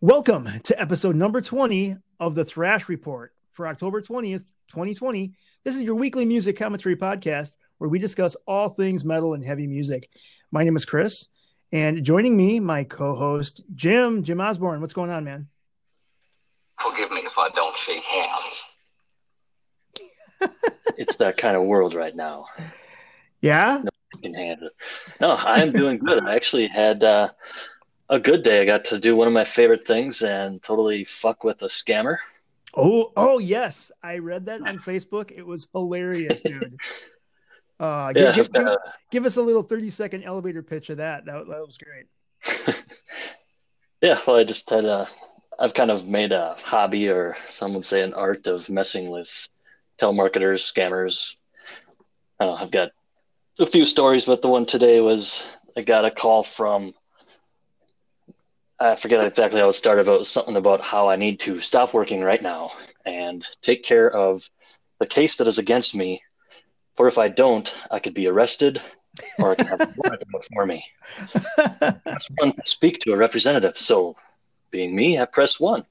Welcome to episode number 20 of the Thrash Report for October 20th, 2020. This is your weekly music commentary podcast where we discuss all things metal and heavy music. My name is Chris, and joining me, my co host, Jim, Jim Osborne. What's going on, man? Forgive me if I don't shake hands. it's that kind of world right now. Yeah? No, can handle it. no I am doing good. I actually had. Uh, a good day. I got to do one of my favorite things and totally fuck with a scammer. Oh, oh yes, I read that on Facebook. It was hilarious, dude. Uh, give, yeah, give, give, uh, give, us a little thirty second elevator pitch of that. That, that was great. yeah, well, I just had a. I've kind of made a hobby, or some would say an art, of messing with telemarketers, scammers. I I've got a few stories, but the one today was I got a call from I forget exactly how it started, but it was something about how I need to stop working right now and take care of the case that is against me. For if I don't, I could be arrested or I could have a warrant for me. Press one to speak to a representative. So, being me, I pressed one.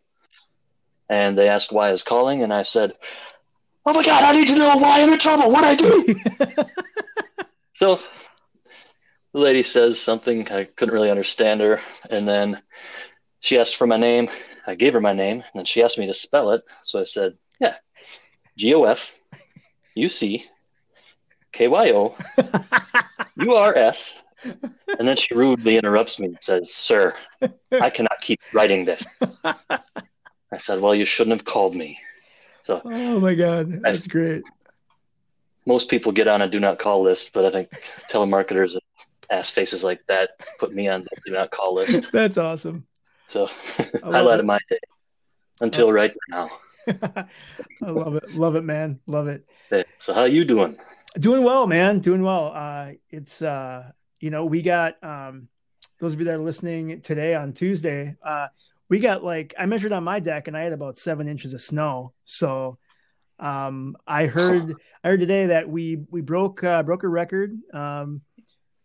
And they asked why I was calling, and I said, Oh my God, I need to know why I'm in trouble. What I do? so the lady says something. I couldn't really understand her. And then she asked for my name. I gave her my name. And then she asked me to spell it. So I said, yeah, G O F U C K Y O U R S. And then she rudely interrupts me and says, Sir, I cannot keep writing this. I said, Well, you shouldn't have called me. So, oh my God, that's I, great. Most people get on a do not call list, but I think telemarketers ass faces like that put me on the do not call list. That's awesome. So highlight of my day until right now. I love it. Love it, man. Love it. So how are you doing? Doing well, man. Doing well. Uh, it's uh, you know, we got um, those of you that are listening today on Tuesday. Uh, we got like I measured on my deck and I had about seven inches of snow. So um, I heard I heard today that we we broke uh, broke a record. Um,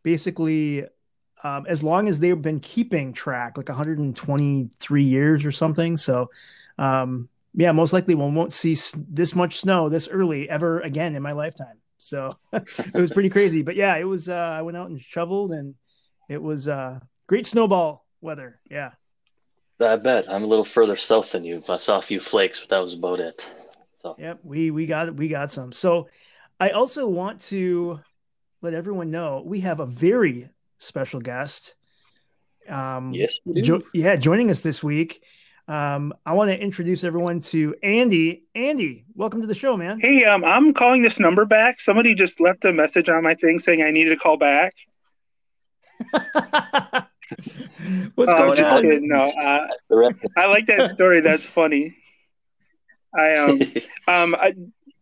basically um, as long as they've been keeping track, like 123 years or something. So, um, yeah, most likely we won't see this much snow this early ever again in my lifetime. So it was pretty crazy. But yeah, it was. Uh, I went out and shoveled, and it was uh, great snowball weather. Yeah. I bet I'm a little further south than you. I saw a few flakes, but that was about it. So. Yep, we we got we got some. So I also want to let everyone know we have a very special guest. Um, yes, jo- yeah, joining us this week. Um, I want to introduce everyone to Andy. Andy, welcome to the show, man. Hey, um, I'm calling this number back. Somebody just left a message on my thing saying I needed to call back. What's oh, going on? Kidding. No, uh, I like that story. That's funny. I um um I,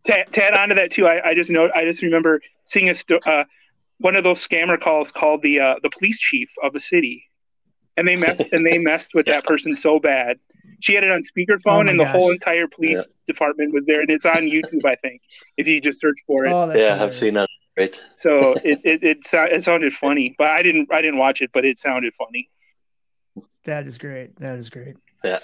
to, to add on to that too, I, I just know I just remember seeing a sto- uh, one of those scammer calls called the uh, the police chief of the city, and they messed and they messed with that person so bad. She had it on speakerphone, oh and the gosh. whole entire police yeah. department was there, and it's on YouTube, I think, if you just search for it. Oh, yeah, hilarious. I've seen that. Right. So it it, it it sounded funny, but I didn't I didn't watch it, but it sounded funny. That is great. That is great. Yeah.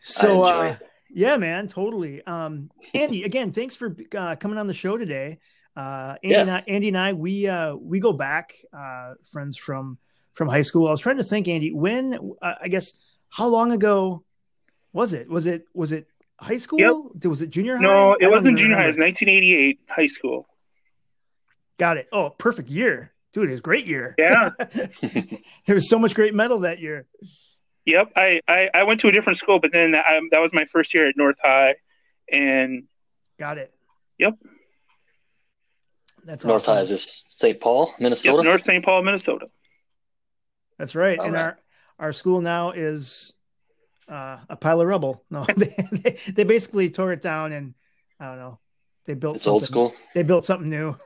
So uh, yeah, man, totally. Um, Andy, again, thanks for uh, coming on the show today. Uh, Andy, yeah. and I, Andy and I, we uh, we go back, uh, friends from from high school. I was trying to think, Andy, when uh, I guess how long ago was it? Was it was it high school? Yep. Was it junior high? No, it wasn't junior remember. high. It was 1988 high school. Got it. Oh, perfect year, dude! It was a great year. Yeah, there was so much great metal that year. Yep, I, I, I went to a different school, but then I, that was my first year at North High, and got it. Yep. That's North awesome. High is this St. Paul, Minnesota. Yep, North St. Paul, Minnesota. That's right. All and right. our our school now is uh, a pile of rubble. No, they, they, they basically tore it down, and I don't know. They built it's old school. They built something new.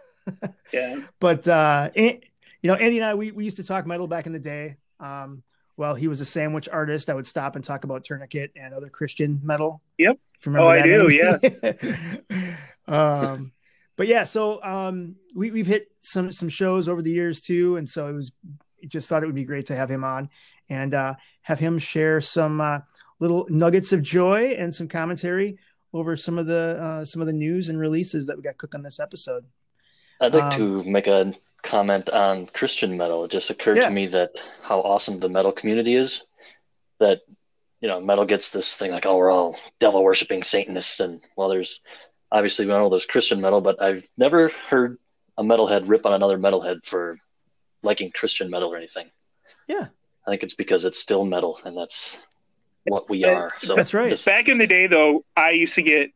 yeah. But uh, you know, Andy and I, we, we used to talk metal back in the day. Um, well, he was a sandwich artist. I would stop and talk about Tourniquet and other Christian metal. Yep. Oh, I do. Yeah. um, but yeah, so um, we we've hit some some shows over the years too, and so it was just thought it would be great to have him on and uh, have him share some uh, little nuggets of joy and some commentary over some of the uh, some of the news and releases that we got cooking this episode. I'd like um, to make a comment on Christian metal. It just occurred yeah. to me that how awesome the metal community is. That you know, metal gets this thing like, oh, we're all devil worshipping Satanists, and well, there's obviously we know there's Christian metal, but I've never heard a metalhead rip on another metalhead for liking Christian metal or anything. Yeah, I think it's because it's still metal, and that's what we uh, are. So that's right. Just... Back in the day, though, I used to get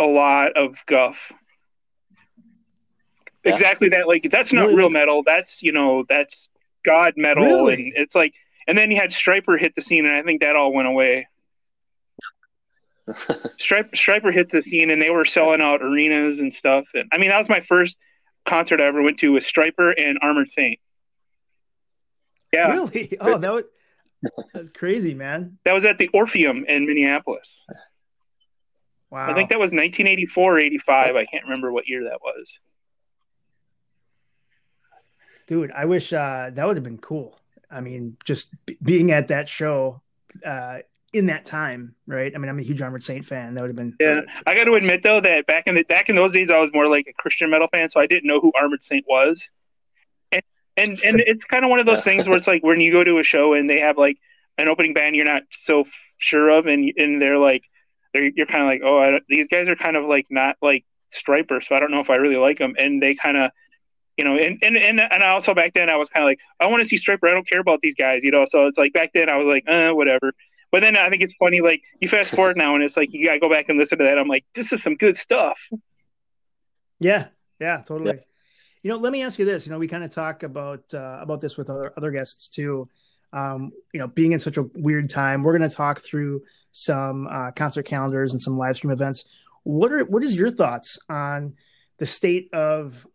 a lot of guff. Yeah. Exactly that. Like that's not really? real metal. That's you know that's God metal, really? and it's like. And then you had Stryper hit the scene, and I think that all went away. Stryper, Stryper hit the scene, and they were selling out arenas and stuff. And I mean, that was my first concert I ever went to with Stryper and Armored Saint. Yeah, really? Oh, that was that's crazy, man. That was at the Orpheum in Minneapolis. Wow. I think that was 1984 85. I can't remember what year that was. Dude, I wish uh, that would have been cool. I mean, just b- being at that show uh, in that time, right? I mean, I'm a huge Armored Saint fan. That would have been. Yeah, I got to admit though that back in the back in those days, I was more like a Christian metal fan, so I didn't know who Armored Saint was and and it's kind of one of those things where it's like when you go to a show and they have like an opening band you're not so sure of, and and they're like they're you're kind of like oh I, these guys are kind of like not like Stryper, so I don't know if I really like them, and they kind of you know and and and and also back then I was kind of like I want to see Stryper, I don't care about these guys, you know, so it's like back then I was like uh whatever. But then I think it's funny, like you fast forward now, and it's like you gotta go back and listen to that. I'm like, this is some good stuff. Yeah, yeah, totally. Yeah. You know, let me ask you this. You know, we kind of talk about uh, about this with other other guests too. Um, you know, being in such a weird time, we're going to talk through some uh, concert calendars and some live stream events. What are what is your thoughts on the state of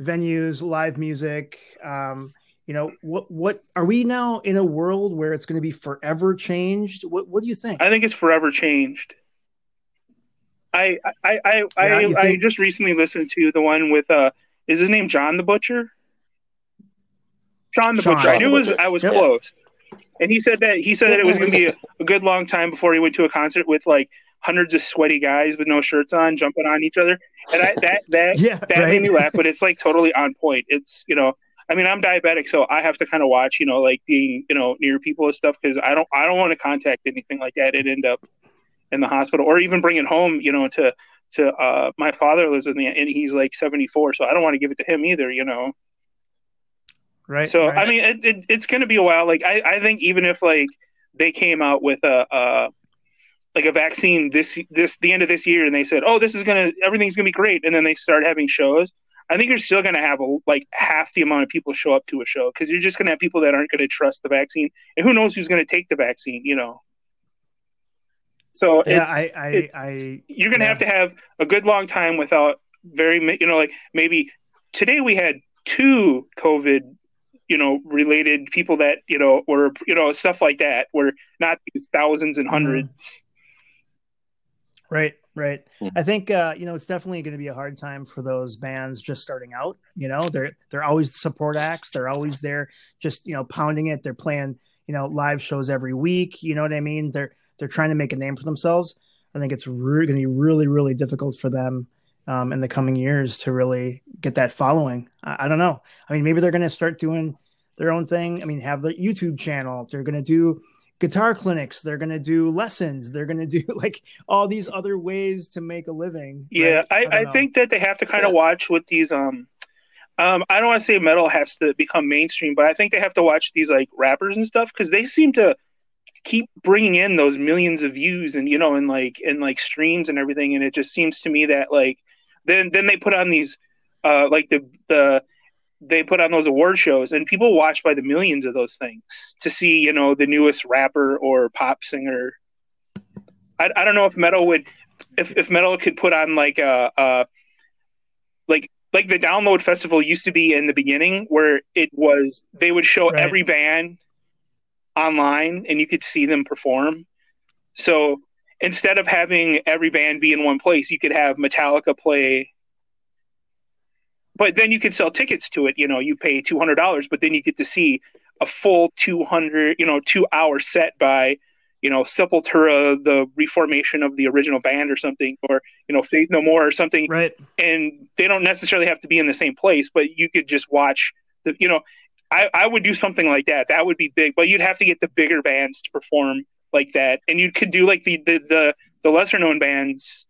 venues, live music? Um, you know, what what are we now in a world where it's going to be forever changed? What what do you think? I think it's forever changed. I I I I, yeah, I, I just recently listened to the one with uh is his name John the Butcher? John the Sean, Butcher. I knew was I was yep. close. And he said that he said that it was going to be a, a, good long time before he went to a concert with like hundreds of sweaty guys with no shirts on jumping on each other. And I, that that yeah, that right? made me laugh, but it's like totally on point. It's you know, I mean, I'm diabetic, so I have to kind of watch, you know, like being you know near people and stuff because I don't I don't want to contact anything like that and end up in the hospital or even bring it home, you know, to to uh, my father lives with me and he's like 74 so i don't want to give it to him either you know right so right. i mean it, it, it's going to be a while like I, I think even if like they came out with a, a like a vaccine this this the end of this year and they said oh this is gonna everything's gonna be great and then they start having shows i think you're still gonna have a, like half the amount of people show up to a show because you're just gonna have people that aren't gonna trust the vaccine and who knows who's gonna take the vaccine you know so yeah, I, I, I, you're gonna yeah. have to have a good long time without very, you know, like maybe today we had two COVID, you know, related people that you know were, you know, stuff like that. Were not these thousands and 100s mm-hmm. Right, right. Mm-hmm. I think uh, you know it's definitely going to be a hard time for those bands just starting out. You know, they're they're always support acts. They're always there, just you know, pounding it. They're playing, you know, live shows every week. You know what I mean? They're they're trying to make a name for themselves. I think it's re- going to be really, really difficult for them um, in the coming years to really get that following. I, I don't know. I mean, maybe they're going to start doing their own thing. I mean, have their YouTube channel. They're going to do guitar clinics. They're going to do lessons. They're going to do like all these other ways to make a living. Yeah, right? I, I, I think that they have to kind of yeah. watch with these. Um, um, I don't want to say metal has to become mainstream, but I think they have to watch these like rappers and stuff because they seem to keep bringing in those millions of views and you know and like and like streams and everything and it just seems to me that like then then they put on these uh like the the they put on those award shows and people watch by the millions of those things to see you know the newest rapper or pop singer i, I don't know if metal would if, if metal could put on like a, a like like the download festival used to be in the beginning where it was they would show right. every band online and you could see them perform. So instead of having every band be in one place, you could have Metallica play but then you can sell tickets to it. You know, you pay two hundred dollars, but then you get to see a full two hundred, you know, two hour set by, you know, Sepultura, the reformation of the original band or something, or you know, Faith No More or something. Right. And they don't necessarily have to be in the same place, but you could just watch the, you know, I, I would do something like that. That would be big, but you'd have to get the bigger bands to perform like that, and you could do like the the the, the lesser known bands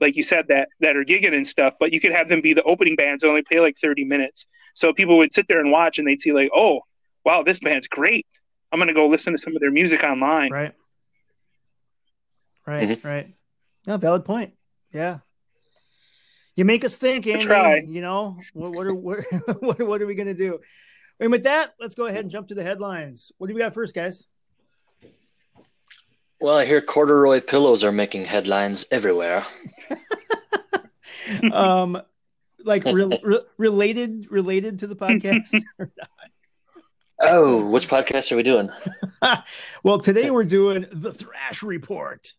like you said that that are gigging and stuff but you could have them be the opening bands and only play like 30 minutes. So people would sit there and watch and they'd see like oh wow this band's great. I'm going to go listen to some of their music online. Right. Right mm-hmm. right. No valid point. Yeah. You make us think Andy, try. you know? What, what are what, what, what are we going to do? And with that let's go ahead and jump to the headlines. What do we got first guys well, I hear corduroy pillows are making headlines everywhere. um, like re- re- related related to the podcast Oh, which podcast are we doing? well, today we're doing the Thrash Report.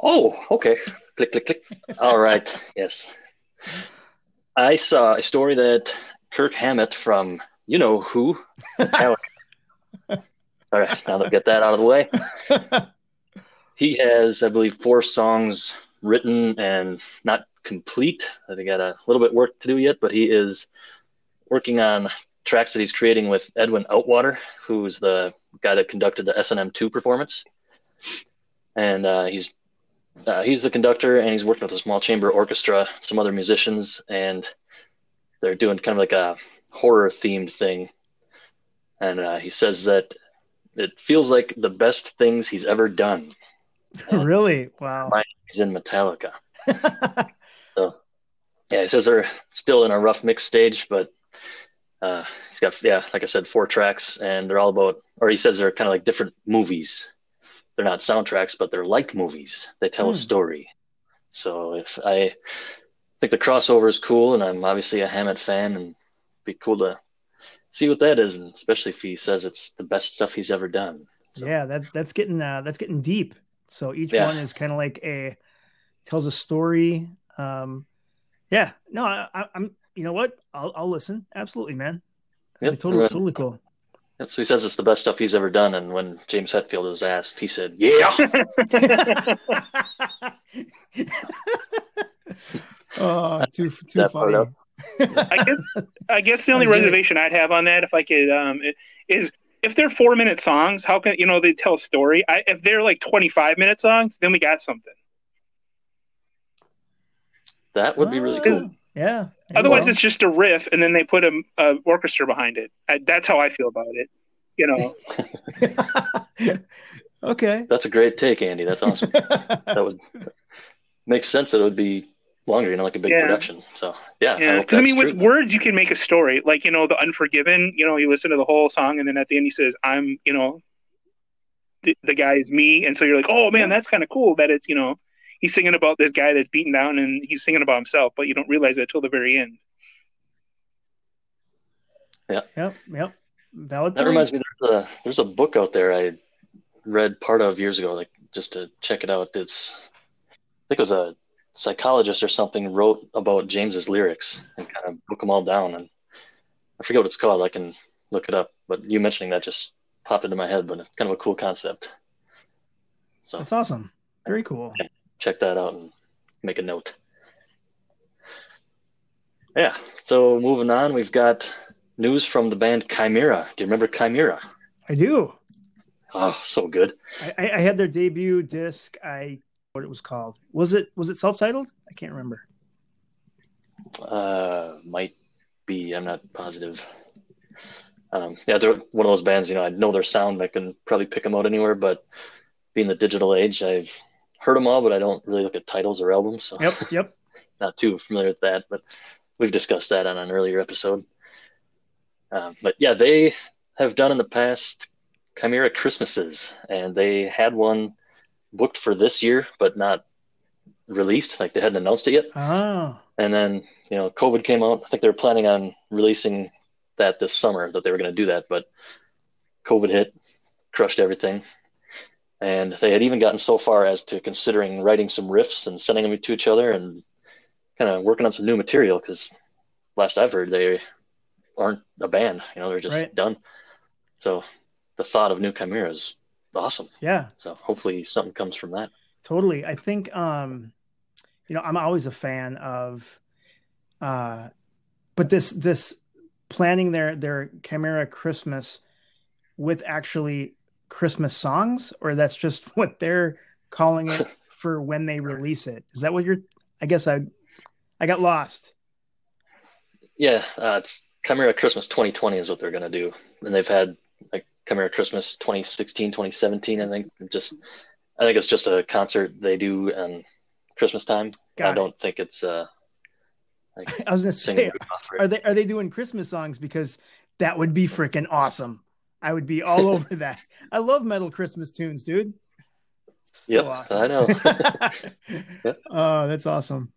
Oh, okay. Click, click, click. All right. Yes. I saw a story that Kirk Hammett from you know who. All right, now that we get that out of the way, he has, I believe, four songs written and not complete. They got a little bit work to do yet, but he is working on tracks that he's creating with Edwin Outwater, who's the guy that conducted the S&M 2 performance. And uh, he's uh, he's the conductor, and he's working with a small chamber orchestra, some other musicians, and they're doing kind of like a horror themed thing. And uh, he says that it feels like the best things he's ever done. really? Wow. He's in Metallica. so, yeah, he says they're still in a rough mix stage, but uh, he's got, yeah, like I said, four tracks, and they're all about, or he says they're kind of like different movies. They're not soundtracks, but they're like movies. They tell hmm. a story. So if I think the crossover is cool, and I'm obviously a Hammett fan, and be cool to see what that is, and especially if he says it's the best stuff he's ever done. So. Yeah, that that's getting uh, that's getting deep. So each yeah. one is kind of like a tells a story. Um, yeah, no, I, am You know what? I'll I'll listen. Absolutely, man. Yep. Totally, totally cool. Yep. So he says it's the best stuff he's ever done, and when James Hetfield was asked, he said, "Yeah." oh, too too funny. I guess I guess the only reservation I'd have on that, if I could, um, is if they're four minute songs, how can you know they tell a story? I, if they're like twenty five minute songs, then we got something. That would be really cool. Yeah. Otherwise, it's just a riff, and then they put a, a orchestra behind it. I, that's how I feel about it. You know. okay. That's a great take, Andy. That's awesome. that would make sense. That it would be longer, you know, like a big yeah. production. So yeah, yeah. Because I, I, mean, true. with words, you can make a story. Like you know, the Unforgiven. You know, you listen to the whole song, and then at the end, he says, "I'm," you know, the, the guy is me, and so you're like, "Oh man, that's kind of cool." That it's you know, he's singing about this guy that's beaten down, and he's singing about himself, but you don't realize that till the very end. Yeah. Yep. Yep. Valid. That point. reminds me. There's a there's a book out there I read part of years ago, like just to check it out. It's I think it was a psychologist or something wrote about James's lyrics and kind of broke them all down. And I forget what it's called. I can look it up. But you mentioning that just popped into my head. But it's kind of a cool concept. So that's awesome. Very cool. Check that out and make a note. Yeah. So moving on, we've got news from the band Chimaira. Do you remember Chimaira? I do. Oh, so good. I, I had their debut disc. I what it was called. Was it was it self titled? I can't remember. Uh, might be. I'm not positive. Um, yeah, they're one of those bands. You know, I know their sound. I can probably pick them out anywhere. But being the digital age, I've heard them all, but I don't really look at titles or albums. So yep, yep. not too familiar with that, but we've discussed that on an earlier episode. Um, but yeah, they have done in the past Chimaira Christmases, and they had one booked for this year, but not released. Like they hadn't announced it yet. Oh. And then you know, COVID came out. I think they were planning on releasing that this summer. That they were going to do that, but COVID hit, crushed everything. And they had even gotten so far as to considering writing some riffs and sending them to each other and kind of working on some new material because last I've heard, they aren't a band. You know, they're just Right. done. So the thought of new Chimaira is awesome. Yeah, So hopefully something comes from that. totally. I think um, you know, I'm always a fan of uh but this this planning their their Chimaira Christmas with actually Christmas songs, or that's just what they're calling it for when they release it. Is that what you're I guess I I got lost. Yeah, uh, it's Chimaira Christmas 2020 is what they're going to do. And they've had like Chimaira Christmas 2016, 2017, I think. Just, I think it's just a concert they do on Christmas time. Got I it. don't think it's uh, like I was gonna say are they are they doing Christmas songs? Because that would be freaking awesome. I would be all over that. I love metal Christmas tunes, dude. So Yep, awesome. I know. Yep. Oh, that's awesome.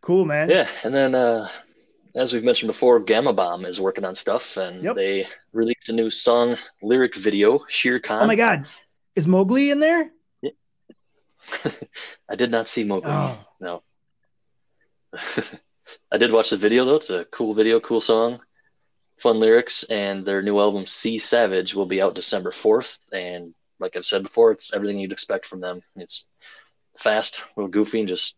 Cool, man. Yeah, and then uh, as we've mentioned before, Gama Bomb is working on stuff, and Yep. they released a new song lyric video, Sheer Khan. Oh my god. Is Mowgli in there? Yeah. I did not see Mowgli. Oh. No. I did watch the video though. It's a cool video, cool song, fun lyrics, and their new album "Sea Savage" will be out December fourth. And like I've said before, it's everything you'd expect from them. It's fast, a little goofy, and just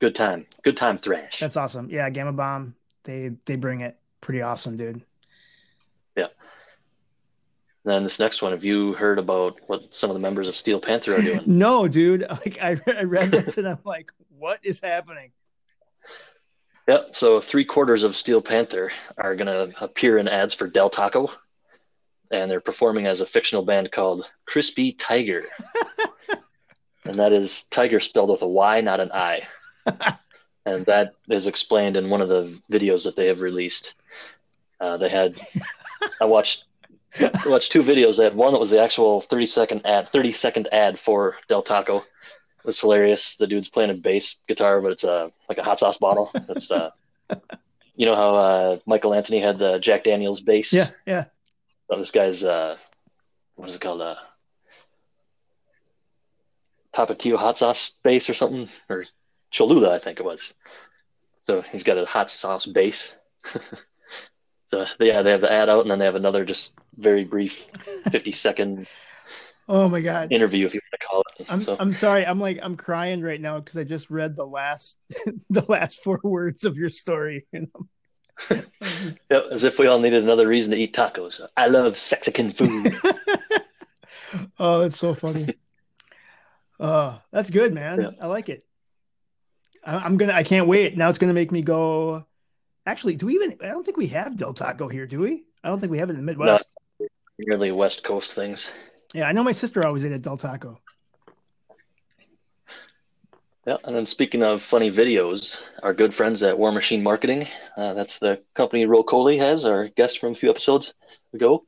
good time, good time thrash. That's awesome. Yeah, Gama Bomb. They they bring it. Pretty awesome, dude. Yeah. Then this next one, have you heard about what some of the members of Steel Panther are doing? No, dude. Like I, I read this and I'm like, what is happening? Yep. So three quarters of Steel Panther are going to appear in ads for Del Taco, and they're performing as a fictional band called Crispy Tiger, and that is Tiger spelled with a Y, not an I, and that is explained in one of the videos that they have released. Uh, they had, I watched, I watched two videos. They had one that was the actual thirty second ad, thirty second ad for Del Taco. It was hilarious. The dude's playing a bass guitar, but it's a like a hot sauce bottle. It's uh, you know how uh, Michael Anthony had the Jack Daniels bass. Yeah, yeah. Oh, this guy's uh, what is it called? Uh, Tapatio hot sauce bass or something, or Cholula, I think it was. So he's got a hot sauce bass. so yeah, they have the ad out, and then they have another just very brief, fifty second Oh my god. interview, if you want to call it. I'm so I'm sorry. I'm like I'm crying right now because I just read the last the last four words of your story. You know? I'm just- yeah, as if we all needed another reason to eat tacos. I love Mexican food. oh, that's so funny. Oh, that's good, man. Yeah. I like it. I'm gonna. I can't wait. Now it's gonna make me go. Actually, do we even? I don't think we have Del Taco here, do we? I don't think we have it in the Midwest. really West Coast things. Yeah, I know my sister always ate a Del Taco. Yeah, and then speaking of funny videos, our good friends at War Machine Marketing, uh, that's the company Roll Coley has, our guest from a few episodes ago.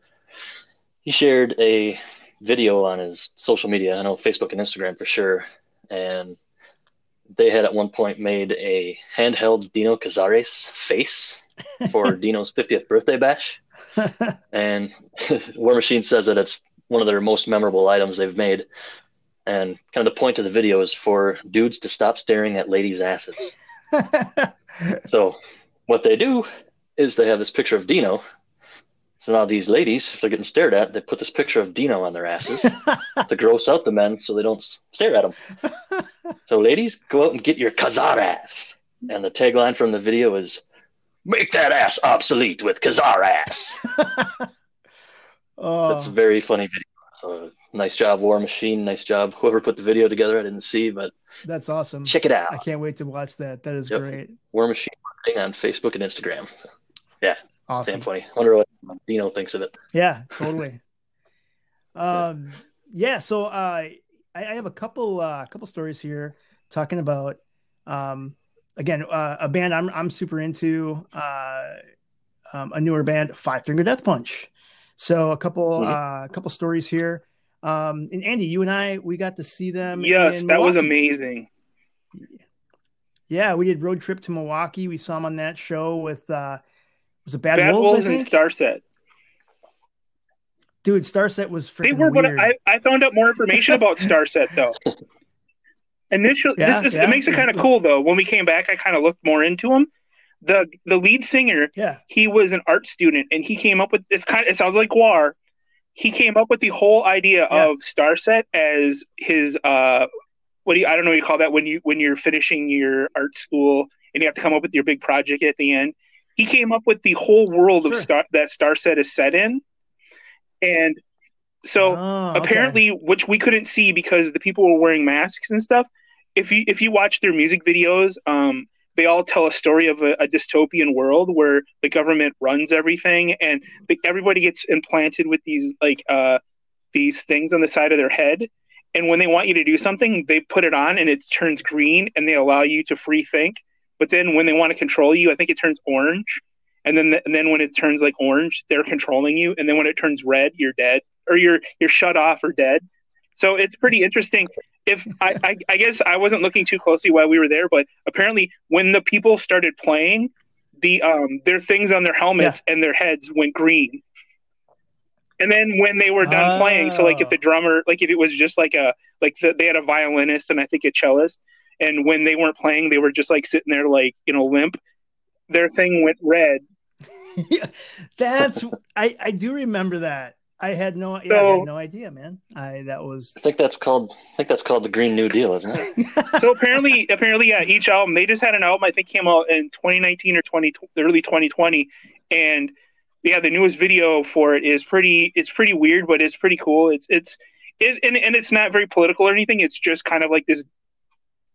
He shared a video on his social media, I know Facebook and Instagram for sure, and they had at one point made a handheld Dino Cazares face for Dino's 50th birthday bash. and War Machine says that it's one of their most memorable items they've made. And kind of the point of the video is for dudes to stop staring at ladies' asses. So what they do is they have this picture of Dino. So now these ladies, if they're getting stared at, they put this picture of Dino on their asses to gross out the men so they don't stare at them. So ladies, go out and get your Cazarass. And the tagline from the video is, "Make that ass obsolete with Cazarass." oh, That's a very funny video. So nice job, War Machine. Nice job, whoever put the video together. I didn't see, but that's awesome. check it out. I can't wait to watch that. That is Yep. great. War Machine on Facebook and Instagram. So, damn Awesome. funny. Wonder what Dino thinks of it. Yeah, totally. um, yeah. So uh, I, I have a couple uh, couple stories here talking about um, again uh, a band I'm I'm super into uh, um, a newer band, Five Finger Death Punch. So a couple Mhm. uh, a couple stories here. Um, and Andy, you and I we got to see them. Yes, in that was amazing. Yeah, we did road trip to Milwaukee. We saw them on that show with uh, was it Bad, Bad Wolves? Wolves and? Starset. Dude, Starset was freaking They were what weird. I, I found out more information about Starset though. Initially, Yeah, this is yeah. it makes it kind of cool though. When we came back, I kind of looked more into them. the the lead singer, yeah, he was an art student, and he came up with this kind. Of, it sounds like GWAR. He came up with the whole idea yeah. of Starset as his uh, what do you I don't know what you call that when you when you're finishing your art school and you have to come up with your big project at the end. He came up with the whole world sure. of Star that Starset is set in, and so oh, apparently, okay. which we couldn't see because the people were wearing masks and stuff. If you if you watch their music videos, um, they all tell a story of a, a, dystopian world where the government runs everything and the, everybody gets implanted with these like uh, these things on the side of their head and when they want you to do something they put it on and it turns green and they allow you to free think but then when they want to control you i think it turns orange and then the, and then when it turns like orange they're controlling you and then when it turns red you're dead or you're you're shut off or dead so it's pretty interesting if I, I, I guess I wasn't looking too closely while we were there, but apparently when the people started playing, the um their things on their helmets yeah. and their heads went green. And then when they were done oh. playing, so like if the oh. drummer, like if it was just like a like the, they had a violinist and I think a cellist, and when they weren't playing, they were just like sitting there like you know limp. Their thing went red. yeah, that's I I do remember that. I had no, yeah, so, I had no idea, man. I that was. I think that's called. I think that's called the Green New Deal, isn't it? so apparently, apparently, yeah. Each album they just had an album. I think came out in 2019 or 20 early 2020, and yeah, the newest video for it is pretty. It's pretty weird, but it's pretty cool. It's it's it and, and it's not very political or anything. It's just kind of like this,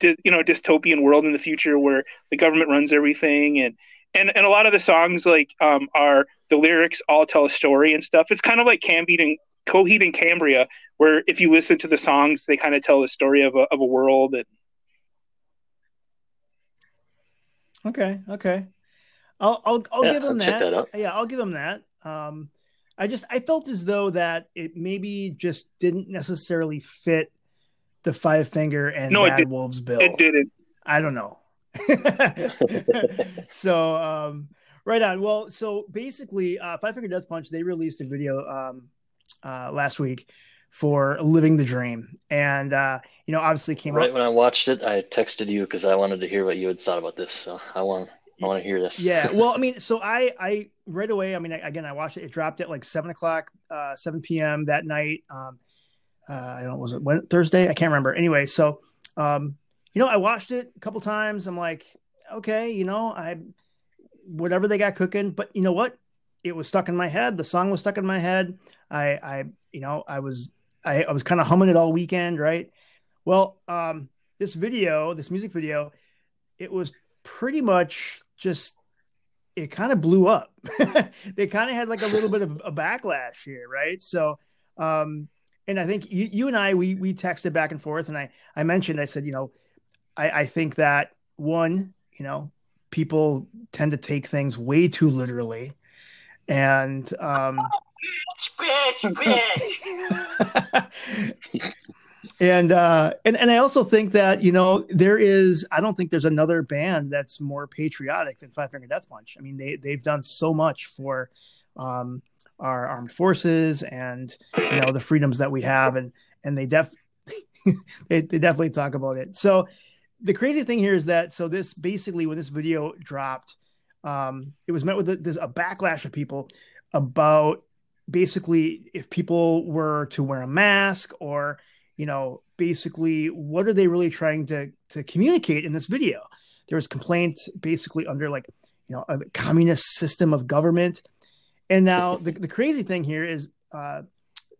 you know, dystopian world in the future where the government runs everything and and and a lot of the songs like um, are the lyrics all tell a story and stuff. It's kind of like Cambeat and Coheed and Cambria, where if you listen to the songs, they kind of tell the story of a of a world. And... Okay, okay, I'll I'll I'll yeah, give them that. that yeah, I'll give them that. Um, I just I felt as though that it maybe just didn't necessarily fit the Five Finger and no, Bad Wolves bill. It didn't. I don't know. so um, right on. Well, so basically, uh, Five Finger Death Punch they released a video um, uh, last week for "Living the Dream," and uh, you know, obviously came right when I watched it. I texted you because I wanted to hear what you had thought about this. So I want I want to hear this. Yeah. Well, I mean, so I I right away. I mean, I, again, I watched it. It dropped at like seven o'clock, uh, seven p.m. that night. Um, uh, I don't know, was it when, Thursday? I can't remember. Anyway, so um, you know, I watched it a couple times. I'm like, okay, you know, I whatever they got cooking, but you know what? It was stuck in my head. The song was stuck in my head. I, I, you know, I was, I, I was kind of humming it all weekend, right? Well, um, this video, this music video, it was pretty much just, it kind of blew up. they kind of had like a little bit of a backlash here, right? So, um, and I think you, you and I, we we texted back and forth, and I I mentioned, I said, you know, I, I think that one, you know, people tend to take things way too literally. And um and uh and, and I also think that, you know, there is I don't think there's another band that's more patriotic than Five Finger Death Punch. I mean, they they've done so much for um our armed forces and you know the freedoms that we have and and they def they, they definitely talk about it. So the crazy thing here is that so this basically when this video dropped, um, it was met with a, this a backlash of people about basically if people were to wear a mask or you know basically what are they really trying to to communicate in this video there was complaints basically under like you know a communist system of government and now the, the crazy thing here is uh,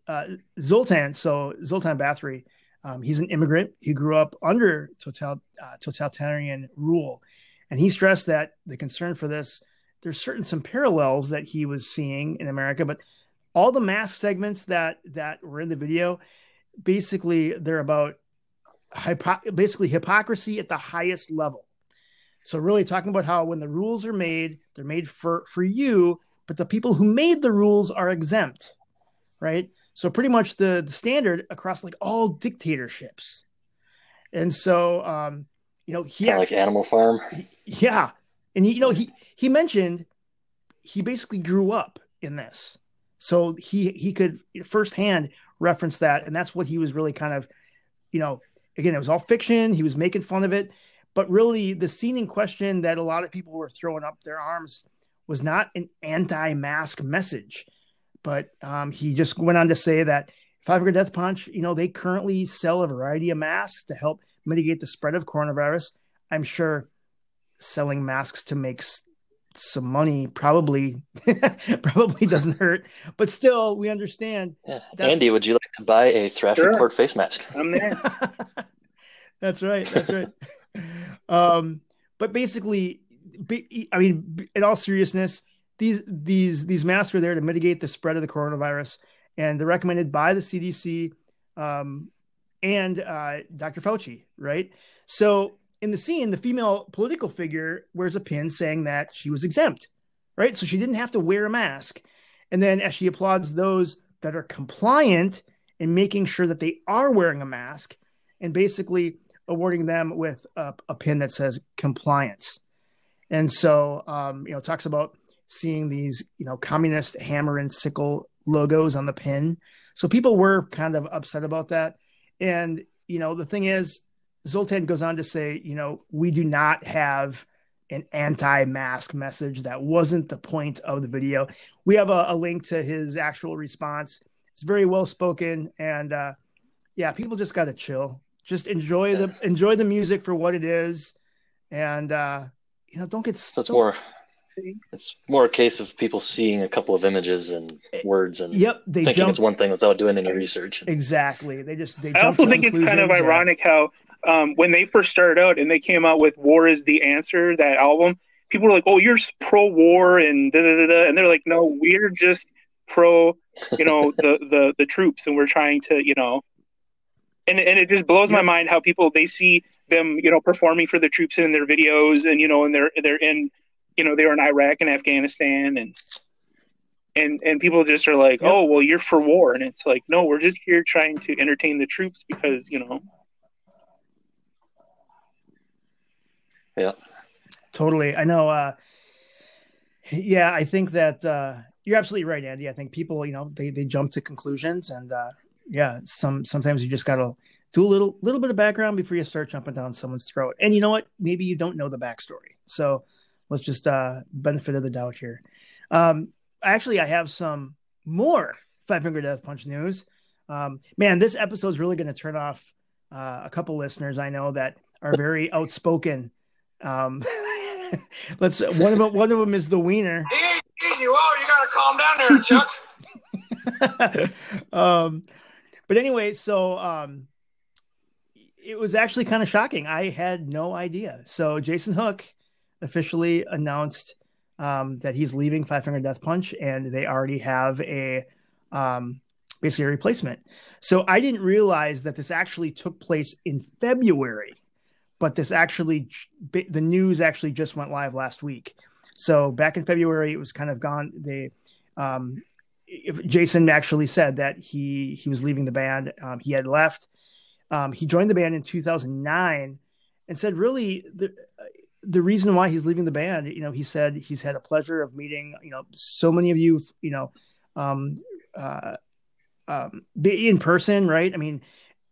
uh, zoltan so zoltan bathory um, he's an immigrant. He grew up under total, uh, totalitarian rule. And he stressed that the concern for this, there's certain some parallels that he was seeing in America, but all the mask segments that that were in the video, basically they're about hypo- basically hypocrisy at the highest level. So really talking about how when the rules are made, they're made for for you, but the people who made the rules are exempt, right? So pretty much the, the standard across like all dictatorships. And so, um, you know, he actually, like Animal Farm. Yeah, and he, you know, he he mentioned he basically grew up in this, so he he could firsthand reference that, and that's what he was really kind of, you know, again, it was all fiction. He was making fun of it, but really, the scene in question that a lot of people were throwing up their arms was not an anti-mask message, but um, he just went on to say that Five Finger Death Punch, you know, they currently sell a variety of masks to help mitigate the spread of coronavirus. I'm sure selling masks to make some money probably probably doesn't hurt, but still, we understand. Yeah. Andy, would you like to buy a Thrash sure. Report face mask? I'm there. that's right. That's right. um, but basically, I mean, in all seriousness, these these these masks are there to mitigate the spread of the coronavirus, and they're recommended by the CDC um, and uh, Dr. Fauci, right? So in the scene, the female political figure wears a pin saying that she was exempt, right? So she didn't have to wear a mask. And then as she applauds those that are compliant in making sure that they are wearing a mask, and basically awarding them with a, a pin that says compliance. And so, um, you know, talks about seeing these, you know, communist hammer and sickle logos on the pin. So people were kind of upset about that. And, you know, the thing is, Zoltan goes on to say, you know, we do not have an anti-mask message. That wasn't the point of the video. We have a, a link to his actual response. It's very well spoken, and uh, yeah, people just got to chill. Just enjoy the enjoy the music for what it is, and uh, you know, don't get. So it's more. It's more a case of people seeing a couple of images and words and yep, they thinking jump... it's one thing without doing any research. Exactly. They just they. I also think it's kind of ironic how um, when they first started out and they came out with "War Is the Answer" that album, people were like, "Oh, you're pro-war," and da da da, and they're like, "No, we're just pro, you know, the the the troops, and we're trying to, you know." And, and it just blows my mind how people they see them you know performing for the troops in their videos and you know and they're they're in you know they were in Iraq and Afghanistan and and and people just are like yep. oh well you're for war and it's like no we're just here trying to entertain the troops because you know Yeah. Totally. I know. Uh, yeah, I think that uh, you're absolutely right, Andy. I think people, you know, they, they jump to conclusions and uh, yeah, some, sometimes you just got to do a little, little bit of background before you start jumping down someone's throat. And you know what? Maybe you don't know the backstory. So let's just uh, benefit of the doubt here. Um, actually, I have some more Five Finger Death Punch news. Um, man, this episode is really going to turn off uh, a couple listeners I know that are very outspoken um, let's one of them. One of them is the wiener. Easy, whoa! You gotta calm down there, Chuck. um, but anyway, so um, it was actually kind of shocking. I had no idea. So Jason Hook officially announced um, that he's leaving Five Finger Death Punch, and they already have a um, basically a replacement. So I didn't realize that this actually took place in February but this actually the news actually just went live last week. So back in February, it was kind of gone. They um, Jason actually said that he he was leaving the band. Um, he had left. Um, he joined the band in 2009 and said really the the reason why he's leaving the band. You know, he said he's had a pleasure of meeting you know so many of you. You know, um, uh, um, in person, right? I mean,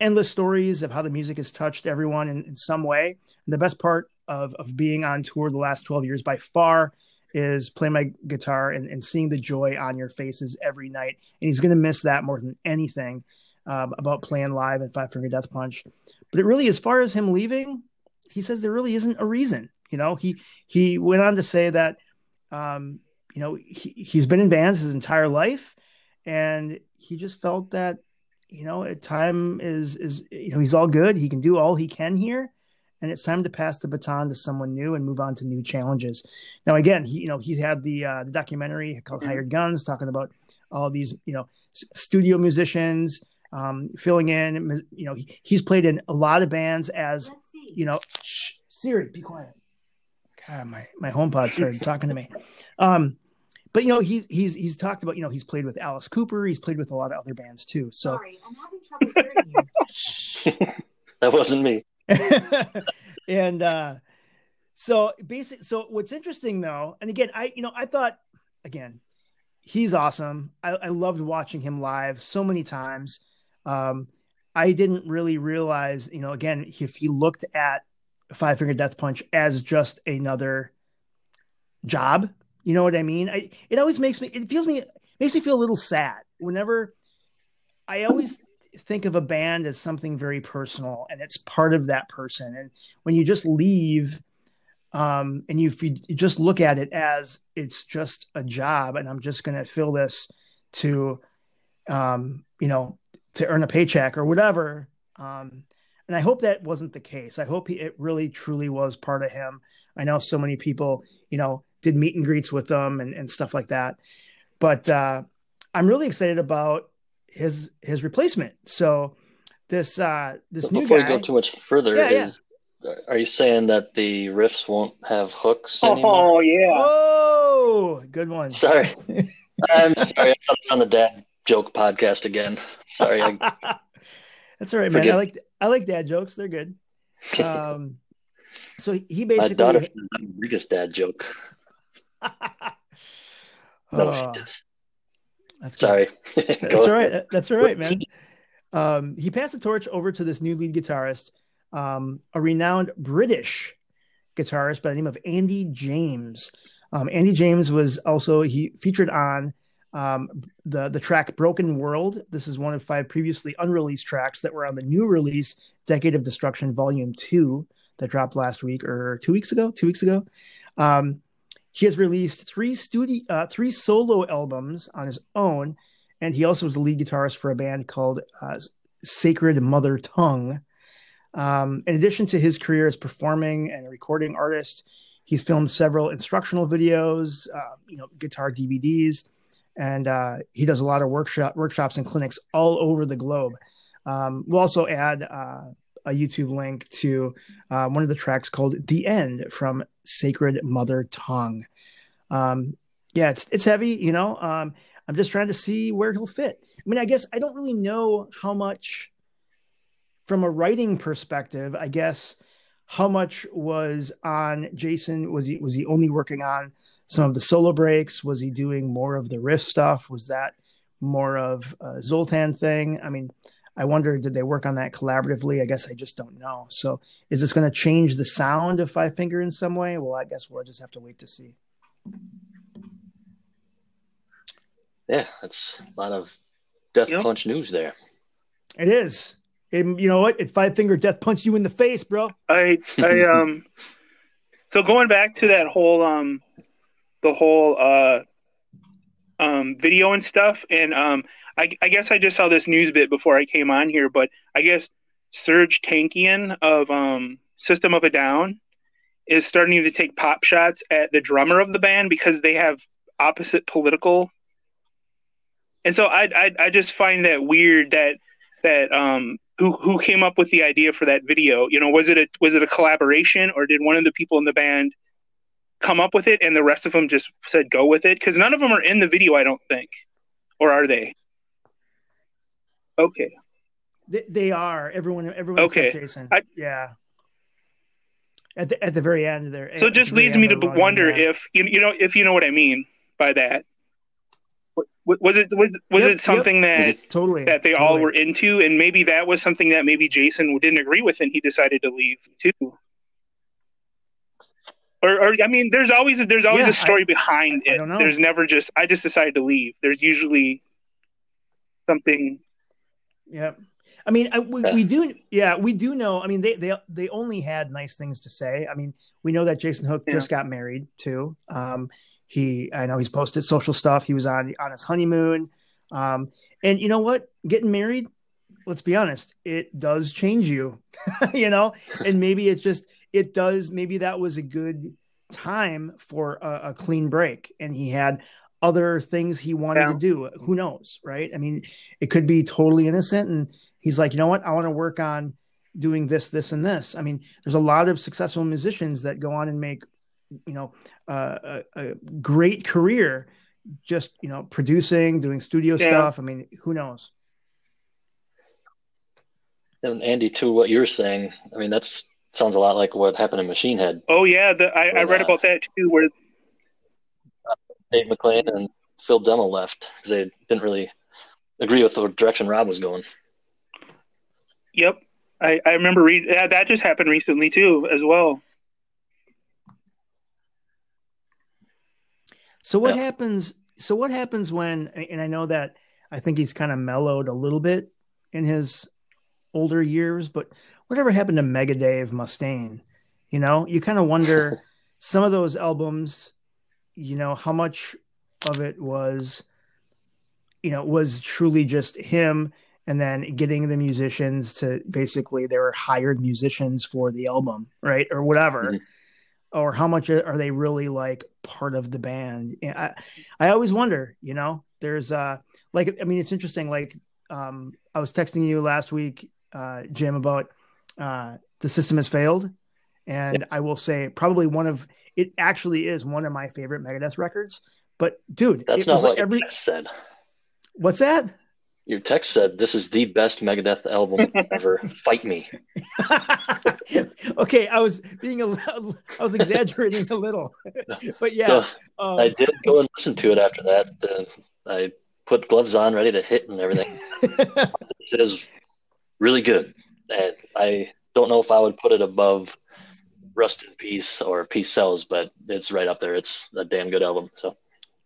endless stories of how the music has touched everyone in, in some way. And the best part of, of being on tour the last 12 years by far is playing my guitar and, and seeing the joy on your faces every night. And he's going to miss that more than anything um, about playing live at Five Finger Death Punch. But it really, as far as him leaving, he says there really isn't a reason. You know, he he went on to say that, um, you know, he, he's been in bands his entire life, and he just felt that you know, at time is is you know he's all good. He can do all he can here, and it's time to pass the baton to someone new and move on to new challenges. Now, again, he you know he had the uh, the documentary called mm-hmm. Hired Guns, talking about all these you know studio musicians um, filling in. You know, he, he's played in a lot of bands as you know. Shh, Siri, be quiet. God, my my HomePod started talking to me. Um, but you know he's he's he's talked about you know he's played with Alice Cooper he's played with a lot of other bands too so sorry i'm having trouble hearing you that wasn't me and uh so basically, so what's interesting though and again i you know i thought again he's awesome i, I loved watching him live so many times um i didn't really realize you know again if he looked at Five Finger Death Punch as just another job. You know what I mean? I, it always makes me. It feels me makes me feel a little sad whenever I always think of a band as something very personal and it's part of that person. And when you just leave, um, and you, you just look at it as it's just a job, and I'm just going to fill this to, um, you know, to earn a paycheck or whatever. Um, and I hope that wasn't the case. I hope he, it really truly was part of him. I know so many people, you know, did meet and greets with them and, and stuff like that. But uh, I'm really excited about his his replacement. So this uh, this But new before guy. you go too much further, Yeah, yeah. is are you saying that the riffs won't have hooks anymore? Oh yeah. oh, good one. Sorry, I'm sorry. I thought it was on the dad joke podcast again. Sorry, I, That's all right, man. Forget- I like I like dad jokes. They're good. Um, so he basically. daughter says I'm the biggest dad joke. No, Oh, she does. That's good. Sorry. That's all right. That's all right, man. Um, he passed the torch over to this new lead guitarist, um, a renowned British guitarist by the name of Andy James. Um, Andy James was also he featured on um, the the track "Broken World." This is one of five previously unreleased tracks that were on the new release "Decade of Destruction" Volume Two that dropped last week or two weeks ago. Two weeks ago. Um, he has released three studio, uh, three solo albums on his own, and he also was the lead guitarist for a band called uh, Sacred Mother Tongue. Um, in addition to his career as performing and recording artist, he's filmed several instructional videos, uh, you know, guitar DVDs, and uh, he does a lot of workshop workshops and clinics all over the globe. Um, we'll also add uh, a YouTube link to uh, one of the tracks called "The End" from Sacred Mother Tongue. Um, yeah, it's it's heavy, you know. Um, I'm just trying to see where he'll fit. I mean, I guess I don't really know how much from a writing perspective, I guess how much was on Jason? Was he was he only working on some of the solo breaks? Was he doing more of the riff stuff? Was that more of a Zoltan thing? I mean, I wonder did they work on that collaboratively? I guess I just don't know. So is this going to change the sound of Five Finger in some way? Well, I guess we'll just have to wait to see. Yeah, that's a lot of death Yep. punch news there. It is. And you know what? It Five Finger Death punched you in the face, bro. I I um so going back to that whole um the whole uh um video and stuff and um I, I guess I just saw this news bit before I came on here, but I guess Serj Tankian of um System of a Down is starting to take pop shots at the drummer of the band because they have opposite political. And so I I, I just find that weird that that um who who came up with the idea for that video? You know was it a was it a collaboration or did one of the people in the band come up with it and the rest of them just said go with it? Because none of them are in the video i don't think. Or are they okay They, they are. Everyone. Everyone Okay. except Jason. I- yeah. At the at the very end there. so it just leads me to of the run, wonder if you, you know if you know what i mean by that was it was was Yep, it something that totally that they all were into and maybe that was something that maybe jason didn't agree with and he decided to leave too or, or i mean there's always there's always Yeah, a story behind I it don't know. there's never just i just decided to leave there's usually something Yeah. I mean, I, we, we do, yeah, we do know. I mean, they they they only had nice things to say. I mean, we know that Jason Hook Yeah. just got married too. Um, he, I know he's posted social stuff. He was on on his honeymoon, um, and you know what? Getting married, let's be honest, it does change you, you know. And maybe it's just it does. Maybe that was a good time for a, a clean break, and he had other things he wanted Yeah. to do. Who knows, right? I mean, it could be totally innocent and he's like you know what i want to work on doing this this and this i mean there's a lot of successful musicians that go on and make you know uh, a, a great career just you know producing doing studio Yeah. stuff i mean who knows And Andy, to what you're saying, I mean, that's sounds a lot like what happened in Machine Head. oh yeah the, I, I read about that too where Dave McClain and Phil Demmel left because they didn't really agree with the direction Rob was going. Yep. I, I remember reading yeah, that just happened recently too, as well. So what Yeah. happens? So what happens when? And I know that I think he's kind of mellowed a little bit in his older years, but whatever happened to Mega Dave Mustaine? You know, you kind of wonder some of those albums. You know, how much of it was, you know, was truly just him, and then getting the musicians to basically they were hired musicians for the album, right, or whatever. Mhm. or how much are they really like part of the band? I i always wonder you know there's uh like i mean it's interesting like um i was texting you last week uh jim about uh the system has failed and i will say probably one of it actually is one of my favorite megadeth records but dude That's it not what like your every text said. what's that Your text said this is the best Megadeth album ever. Fight me. okay i was being a i was exaggerating a little but yeah So um, I did go and listen to it after that. Uh, I put gloves on, ready to hit and everything. It is really good, and I don't know if I would put it above Rust in Peace or Peace Sells, but it's right up there. It's a damn good album. So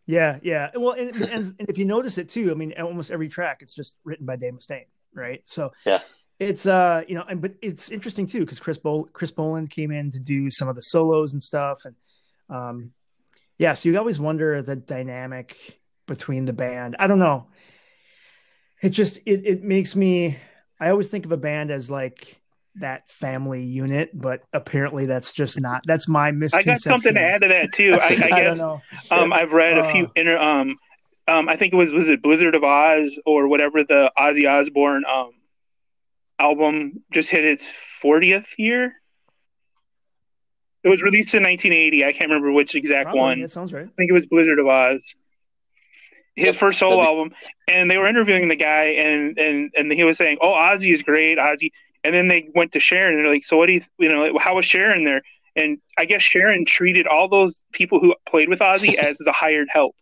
Yeah, yeah. Well, and, and, and if you notice it too, I mean, almost every track it's just written by Dave Mustaine, right? So Yeah. it's uh, you know, and but it's interesting too because Chris Bol- Chris Poland came in to do some of the solos and stuff, and um, yeah. So you always wonder the dynamic between the band. I don't know. It just it it makes me. I always think of a band as like that family unit, but apparently that's just not. That's my misconception. I got something to add to that too. I, I I guess know. um, I've read a few Uh. inter um, um, I think it was was it Blizzard of Oz or whatever the Ozzy Osbourne um album just hit its 40th year. It was released in 1980. I can't remember which exact Probably, one. That sounds right. I think it was Blizzard of Oz. His Yep, first solo album, and they were interviewing the guy, and and and he was saying, "Oh, Ozzy is great, Ozzy." And then they went to Sharon, and they're like, "So what do you, you know, how was Sharon there?" And I guess Sharon treated all those people who played with Ozzy as the hired help.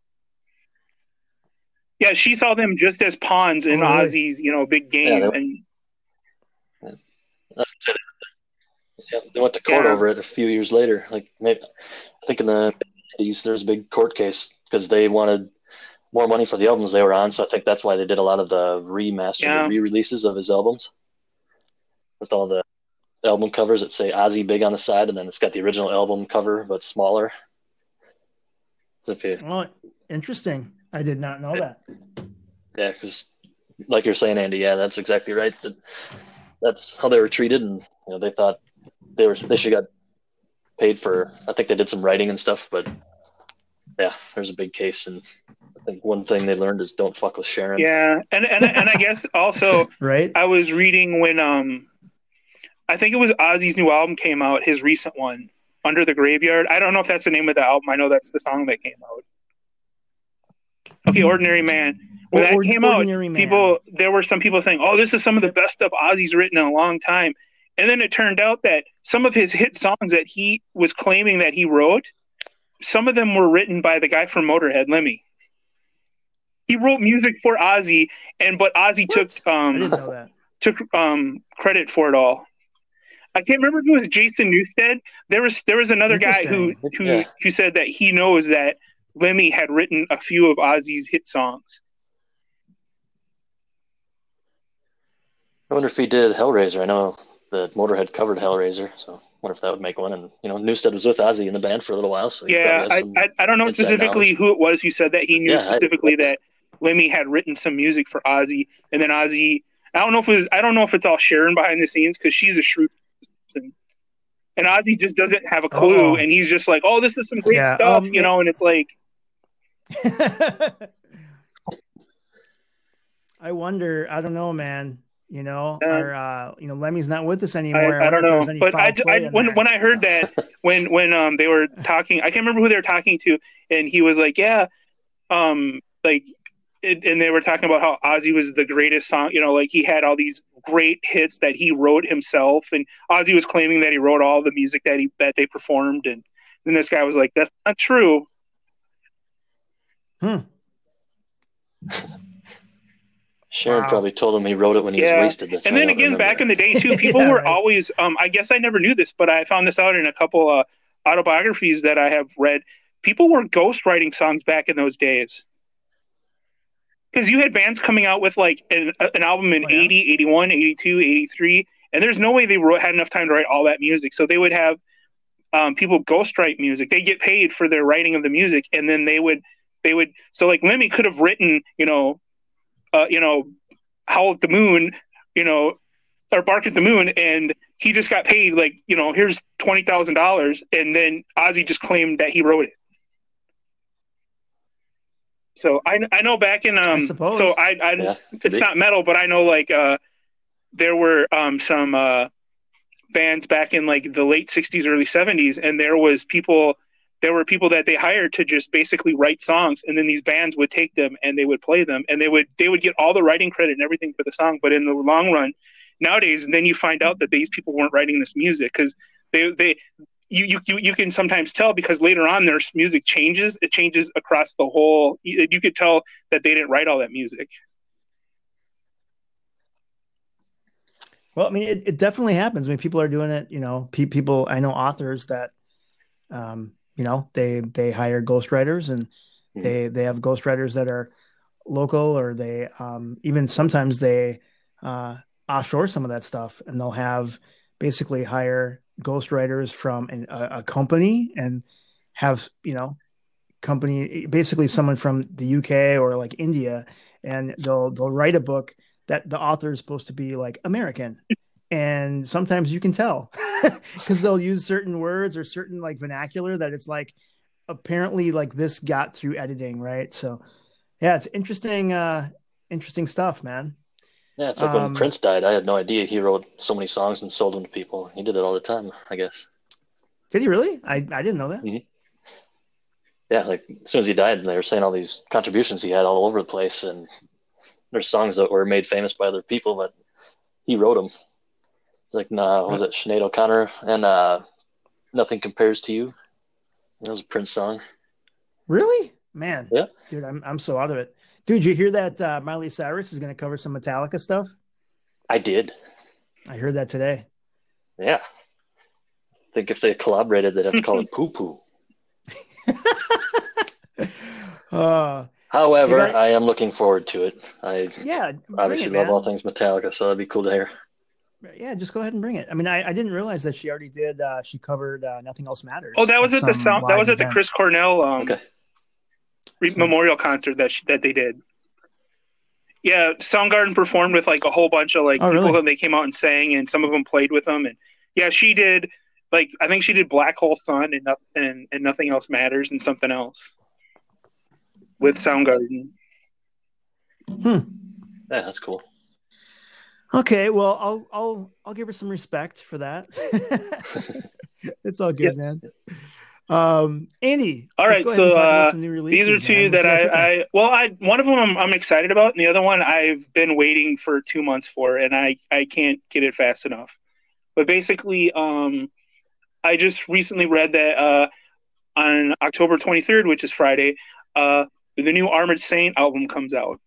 Yeah, she saw them just as pawns in Oh, really? Ozzy's, you know, big game. Yeah, they- and. Yeah, they went to court Yeah. over it a few years later. Like maybe, I think in the 80s there was a big court case because they wanted more money for the albums they were on. So I think that's why they did a lot of the remastered Yeah. re-releases of his albums with all the album covers that say Ozzy big on the side, and then it's got the original album cover but smaller. So if you, Oh, interesting. I did not know that. yeah, because like you're saying, Andy, yeah, that's exactly right. That that's how they were treated, and you know they thought they were they should got paid for. I think they did some writing and stuff, but yeah, there's a big case, and I think one thing they learned is don't fuck with Sharon. yeah, and and and I guess also Right? I was reading when um I think it was Ozzy's new album came out, his recent one, Under the Graveyard. I don't know if that's the name of the album. I know that's the song that came out. Okay, Ordinary Man. When that came out, Man. people there were some people saying, "Oh, this is some of the best stuff Ozzy's written in a long time." And then it turned out that some of his hit songs that he was claiming that he wrote, some of them were written by the guy from Motorhead, Lemmy. He wrote music for Ozzy, and but Ozzy What? took I um didn't know that. took um credit for it all. I can't remember if it was Jason Newsted. There was there was another guy who who Yeah. who said that he knows that Lemmy had written a few of Ozzy's hit songs. I wonder if he did Hellraiser. I know that Motorhead covered Hellraiser, so I wonder if that would make one. And you know, Newsted was with Ozzy in the band for a little while, so Yeah, I, I I don't know specifically who it was who said that. He knew Yeah, I- specifically that Lemmy had written some music for Ozzy, and then Ozzy. I don't know if it was. I don't know if it's all Sharon behind the scenes because she's a shrewd person, and Ozzy just doesn't have a clue, Oh. and he's just like, "Oh, this is some great Yeah, stuff," um, you know, and it's like, I wonder. I don't know, man. You know, Yeah. or uh, you know, Lemmy's not with us I, anymore. I don't wonder if know, but I, I when that. when I heard that when when um they were talking, I can't remember who they were talking to, and he was like, "Yeah, um, like." It, and they were talking about how Ozzy was the greatest song, you know, like he had all these great hits that he wrote himself, and Ozzy was claiming that he wrote all the music that he that they performed, and then this guy was like, "That's not true." Hmm. Sharon Wow. probably told him he wrote it when he Yeah. was wasted. That's and then don't again, back in the day too, people Yeah, were right. always. Um, I guess I never knew this, but I found this out in a couple uh, autobiographies that I have read. People were ghostwriting songs back in those days. Because you had bands coming out with like an, an album in Oh, yeah. 80, 81, 82, 83, and there's no way they wrote, had enough time to write all that music. So they would have um, people ghostwrite music. They get paid for their writing of the music, and then they would they would so like Lemmy could have written you know uh, you know Howl at the Moon you know or Bark at the Moon, and he just got paid like you know here's twenty thousand dollars, and then Ozzy just claimed that he wrote it. So I I know back in um suppose. so I I Yeah, it's be. not metal, but I know like uh there were um some uh bands back in like the late '60s, early '70s, and there was people. There were people that they hired to just basically write songs, and then these bands would take them and they would play them, and they would they would get all the writing credit and everything for the song. But in the long run, nowadays, then you find out that these people weren't writing this music because they they you, you you you can sometimes tell because later on their music changes. It changes across the whole. You, you could tell that they didn't write all that music. Well, I mean, it, it definitely happens. I mean, people are doing it. You know, pe- people. I know authors that, um, you know, they they hire ghostwriters and Mhm. they they have ghostwriters that are local or they um, even sometimes they uh, offshore some of that stuff and they'll have basically hire ghostwriters from an, a, a company and have you know company basically someone from the UK or like India and they'll they'll write a book that the author is supposed to be like American. And sometimes you can tell because they'll use certain words or certain like vernacular that it's like apparently like this got through editing right? So yeah it's interesting uh interesting stuff man Yeah, it's like Um, when Prince died. I had no idea he wrote so many songs and sold them to people. He did it all the time, I guess. did he really i i didn't know that Yeah, like as soon as he died, they were saying all these contributions he had all over the place, and there's songs that were made famous by other people, but he wrote them. It's like, nah, what was it Sinead O'Connor and uh, "Nothing Compares to You"? That was a Prince song. really man Yeah. dude i'm i'm so out of it dude you hear that uh miley cyrus is going to cover some metallica stuff I did. i heard that today Yeah. I think if they collaborated, they'd have to call it "Poo Poo." uh However, You I am looking forward to it. I yeah obviously it, love man. all things Metallica, so that'd be cool to hear. yeah just go ahead and bring it i mean i, I didn't realize that she already did uh she covered uh nothing else matters Oh, that was at the sound. That was at the. Chris Cornell um, Okay. Re- So- memorial concert that she, that they did. Yeah, Soundgarden performed with like a whole bunch of like Oh, people really? that they came out and sang, and some of them played with them. And yeah, she did like I think she did Black Hole Sun and nothing and, and nothing else matters and something else with Soundgarden. Hmm. Yeah, that's cool. Okay, well, I'll I'll I'll give her some respect for that. it's all good, man. Um, Andy, all right. let's right, go ahead and so, talk about uh, some new These are two man. that What you got I. I well, I one of them I'm, I'm excited about, and the other one I've been waiting for two months for, and I I can't get it fast enough. But basically, um, I just recently read that uh, on October 23rd, which is Friday, uh, the new Armored Saint album comes out.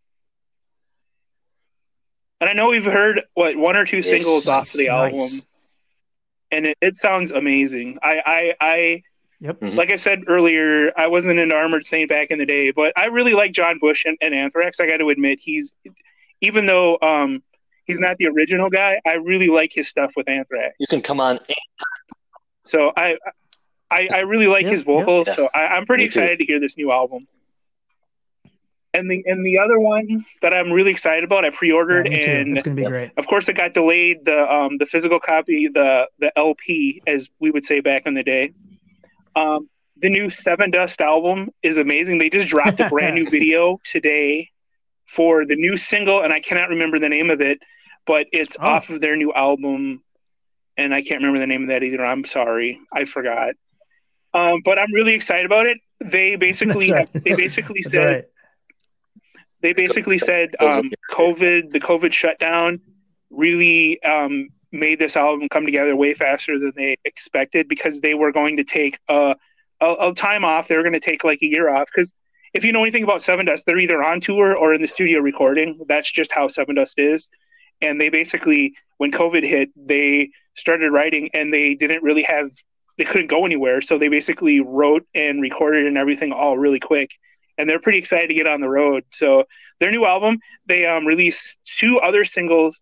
And I know we've heard what one or two Yes. singles off of the Nice, album, and it, it sounds amazing. I I, I Yep. Mhm. like I said earlier, I wasn't into Armored Saint back in the day, but I really like John Bush and, and Anthrax. I got to admit, he's even though um, he's not the original guy, I really like his stuff with Anthrax. You can come on. So I I, I really like Yep, his vocals. yep. So I, I'm pretty Me too. excited to hear this new album. And the and the other one that I'm really excited about, I pre-ordered, me too. and It's gonna be great. of course it got delayed. The um the physical copy, the the LP, as we would say back in the day. Um, the new Sevendust album is amazing. They just dropped a brand new video today for the new single, and I cannot remember the name of it, but it's Oh. off of their new album, and I can't remember the name of that either. I'm sorry, I forgot. Um, but I'm really excited about it. They basically right. they basically said right. they basically said um, COVID, the COVID shutdown, really um, made this album come together way faster than they expected because they were going to take a, a, a time off. They were going to take like a year off because if you know anything about Sevendust, they're either on tour or in the studio recording. That's just how Sevendust is. And they basically, when COVID hit, they started writing and they didn't really have, they couldn't go anywhere. So they basically wrote and recorded and everything all really quick. And they're pretty excited to get on the road. So their new album, they um, released two other singles.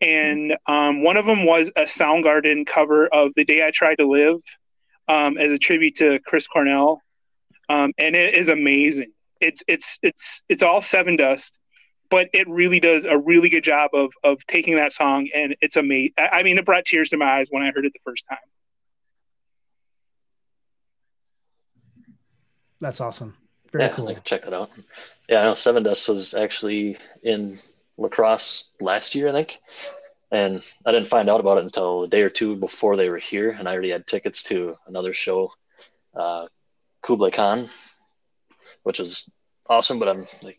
And um, one of them was a Soundgarden cover of The Day I Tried to Live um, as a tribute to Chris Cornell um, and it is amazing. It's it's it's it's all Sevendust, but it really does a really good job of of taking that song, and it's amazing. I mean, it brought tears to my eyes when I heard it the first time. That's awesome. Very yeah, cool. check that out. Yeah, I know Sevendust was actually in La Crosse last year, I think. And I didn't find out about it until a day or two before they were here, and I already had tickets to another show uh, Kublai Khan, which was awesome. But I'm like,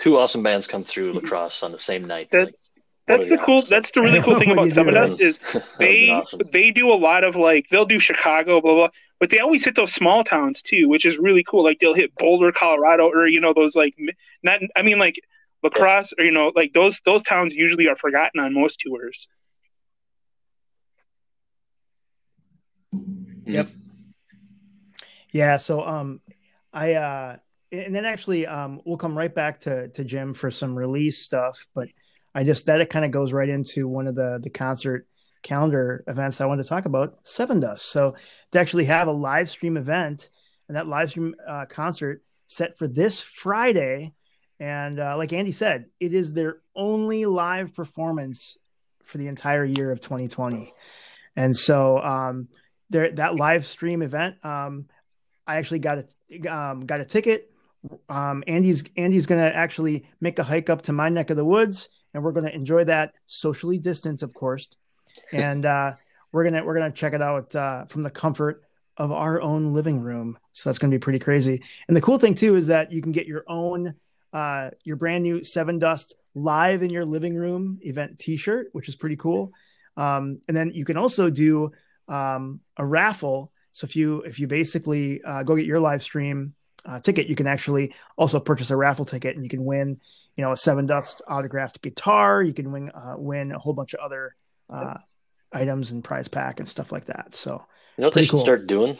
two awesome bands come through La Crosse on the same night. That's like, that's the cool. That's the really cool thing about Sevendust is they awesome. they do a lot of like they'll do Chicago, blah blah, but they always hit those small towns too, which is really cool. Like they'll hit Boulder, Colorado, or you know those like not. I mean like La Crosse, or you know like those those towns usually are forgotten on most tours. Yep. Yeah. So, um, I, uh, and then actually, um, we'll come right back to, to Jim for some release stuff, but I just, that it kind of goes right into one of the, the concert calendar events I wanted to talk about, Sevendust So they actually have a live stream event and that live stream uh, concert set for this Friday. And uh, like Andy said, it is their only live performance for the entire year of 2020. And so um, there, that live stream event, um, I actually got a um, got a ticket. Um, Andy's Andy's going to actually make a hike up to my neck of the woods, and we're going to enjoy that socially distant, of course. And uh, we're gonna we're gonna check it out uh, from the comfort of our own living room. So that's going to be pretty crazy. And the cool thing too is that you can get your own uh, your brand new Sevendust live in your living room event T-shirt, which is pretty cool. Um, and then you can also do um, a raffle so if you if you basically uh, go get your live stream uh, ticket, you can actually also purchase a raffle ticket, and you can win, you know, a Sevendust autographed guitar. You can win uh, win a whole bunch of other uh, items and prize pack and stuff like that. So you know what they should cool. start doing?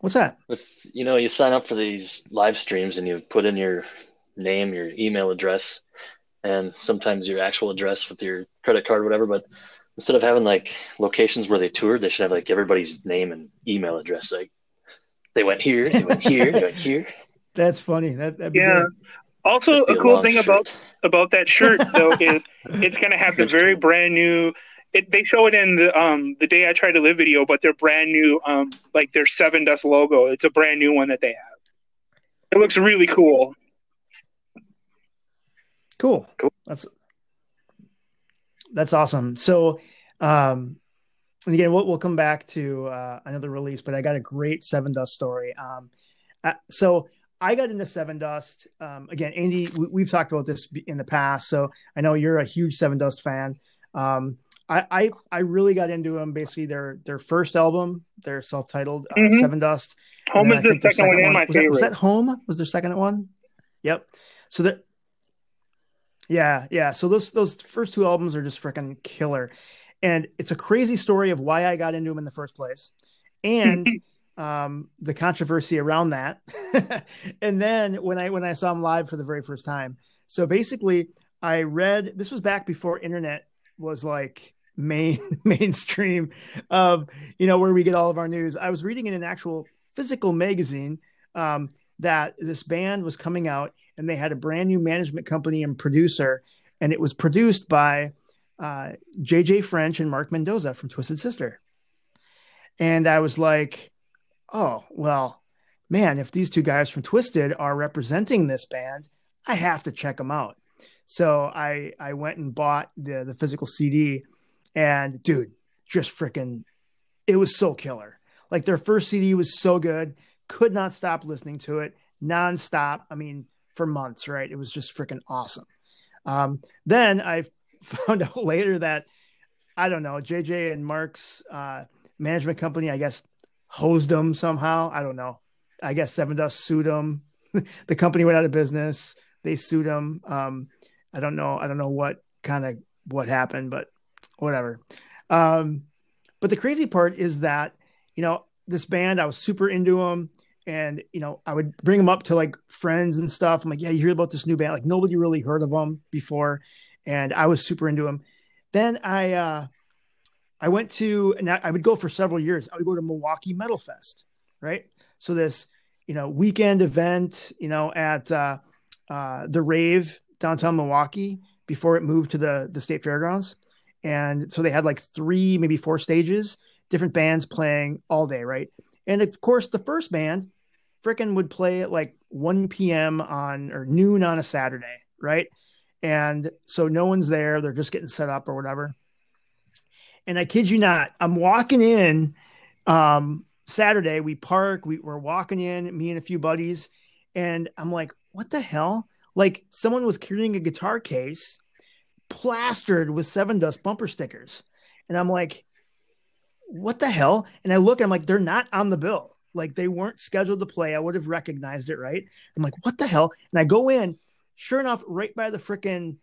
What's that? If you know you sign up for these live streams and you put in your name, your email address, and sometimes your actual address with your credit card, whatever, but instead of having like locations where they toured, they should have like everybody's name and email address. Like they went here, they went here, they went here. That's funny. That yeah. Good. Also, a, a cool thing shirt. about about that shirt though is it's going to have the very brand new. It, they show it in the um the day I tried to live video, but their brand new um like their Sevendust logo. It's a brand new one that they have. It looks really cool. Cool. Cool. That's that's awesome. So, um, and again, we'll, we'll come back to uh, another release, but I got a great Sevendust story. Um, uh, so I got into Sevendust. Um, again, Andy, we, have talked about this in the past, so I know you're a huge Sevendust fan. Um, I, I, I really got into them. Basically, their their first album, their self titled uh, mm-hmm. Sevendust. Home is the second, second, one, and my was favorite. That, was that Home? Was their second one? Yep. So that yeah, yeah. So those those first two albums are just freaking killer, and it's a crazy story of why I got into them in the first place, and um, the controversy around that. and then when I when I saw them live for the very first time, so basically I read this was back before internet was like main mainstream of you know where we get all of our news. I was reading in an actual physical magazine um, that this band was coming out and they had a brand new management company and producer, and it was produced by uh, JJ French and Mark Mendoza from Twisted Sister. And I was like, oh, well, man, if these two guys from Twisted are representing this band, I have to check them out. So I I went and bought the the physical CD, and dude, just freaking, it was so killer. Like their first CD was so good, could not stop listening to it nonstop. I mean, for months, right? It was just freaking awesome. Um, then I found out later that I don't know, JJ and Mark's uh, management company, I guess, hosed them somehow. I don't know. I guess Sevendust sued them the company went out of business. They sued them. Um, I don't know. I don't know what kind of what happened, but whatever. Um, but the crazy part is that you know this band, I was super into them, and you know I would bring them up to like friends and stuff. I'm like, yeah, you hear about this new band? Like nobody really heard of them before, and I was super into them. Then I uh, I went to and I would go for several years. I would go to Milwaukee Metal Fest, right? So this you know weekend event, you know at uh, uh, the Rave downtown Milwaukee before it moved to the the state fairgrounds, and so they had like three maybe four stages, different bands playing all day, right? And of course, the first band frickin' would play at like 1 p.m. on or noon on a Saturday, right? And so no one's there; they're just getting set up or whatever and I kid you not, I'm walking in um, Saturday. We park, we, we're walking in, me and a few buddies, and I'm like, what the hell? Like someone was carrying a guitar case plastered with Sevendust bumper stickers. And I'm like, what the hell? And I look, I'm like, they're not on the bill. Like they weren't scheduled to play. I would have recognized it, right? I'm like, what the hell? And I go in, sure enough, right by the freaking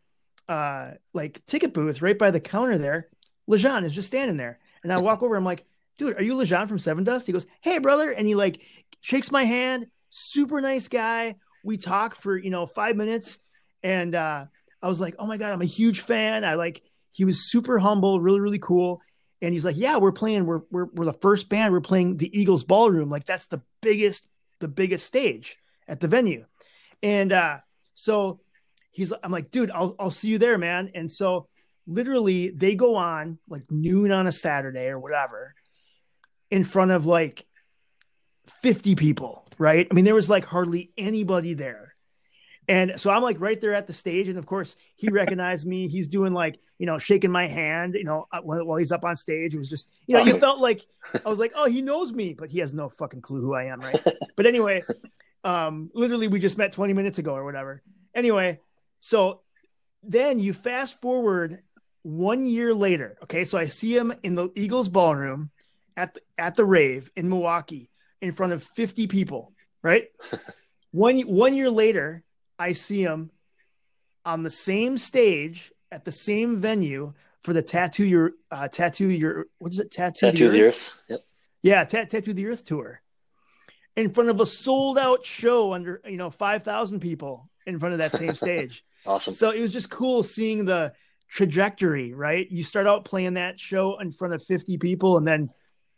uh like ticket booth, right by the counter there, Lajon is just standing there. And I walk over, I'm like, dude, are you Lajon from Sevendust? He goes, Hey, brother. And he like shakes my hand, super nice guy. We talk for, you know, five minutes. And uh, I was like, Oh my God, I'm a huge fan. I like, he was super humble, really, really cool. And he's like, Yeah, we're playing, we're, we're, we're the first band, we're playing the Eagles ballroom. Like, that's the biggest, the biggest stage at the venue. And uh, so he's, I'm like, dude, I'll, I'll see you there, man. And so literally they go on like noon on a Saturday or whatever in front of like 50 people, right? I mean, there was like hardly anybody there. And so I'm like right there at the stage. And of course, he recognized me. He's doing like, you know, shaking my hand, you know, uh, while he's up on stage. It was just, you know, you felt like I was like, oh, he knows me, but he has no fucking clue who I am, right? But anyway, um, literally, we just met 20 minutes ago or whatever. Anyway, so then you fast forward one year later, okay, so I see him in the Eagles ballroom at the, at the rave in Milwaukee in front of 50 people, right? one one year later, I see him on the same stage at the same venue for the tattoo your uh, tattoo your what is it tattoo, tattoo the, earth? the earth? Yep. Yeah, tattoo the earth tour in front of a sold out show under you know 5,000 people in front of that same stage. awesome. So it was just cool seeing the trajectory, right? You start out playing that show in front of 50 people and then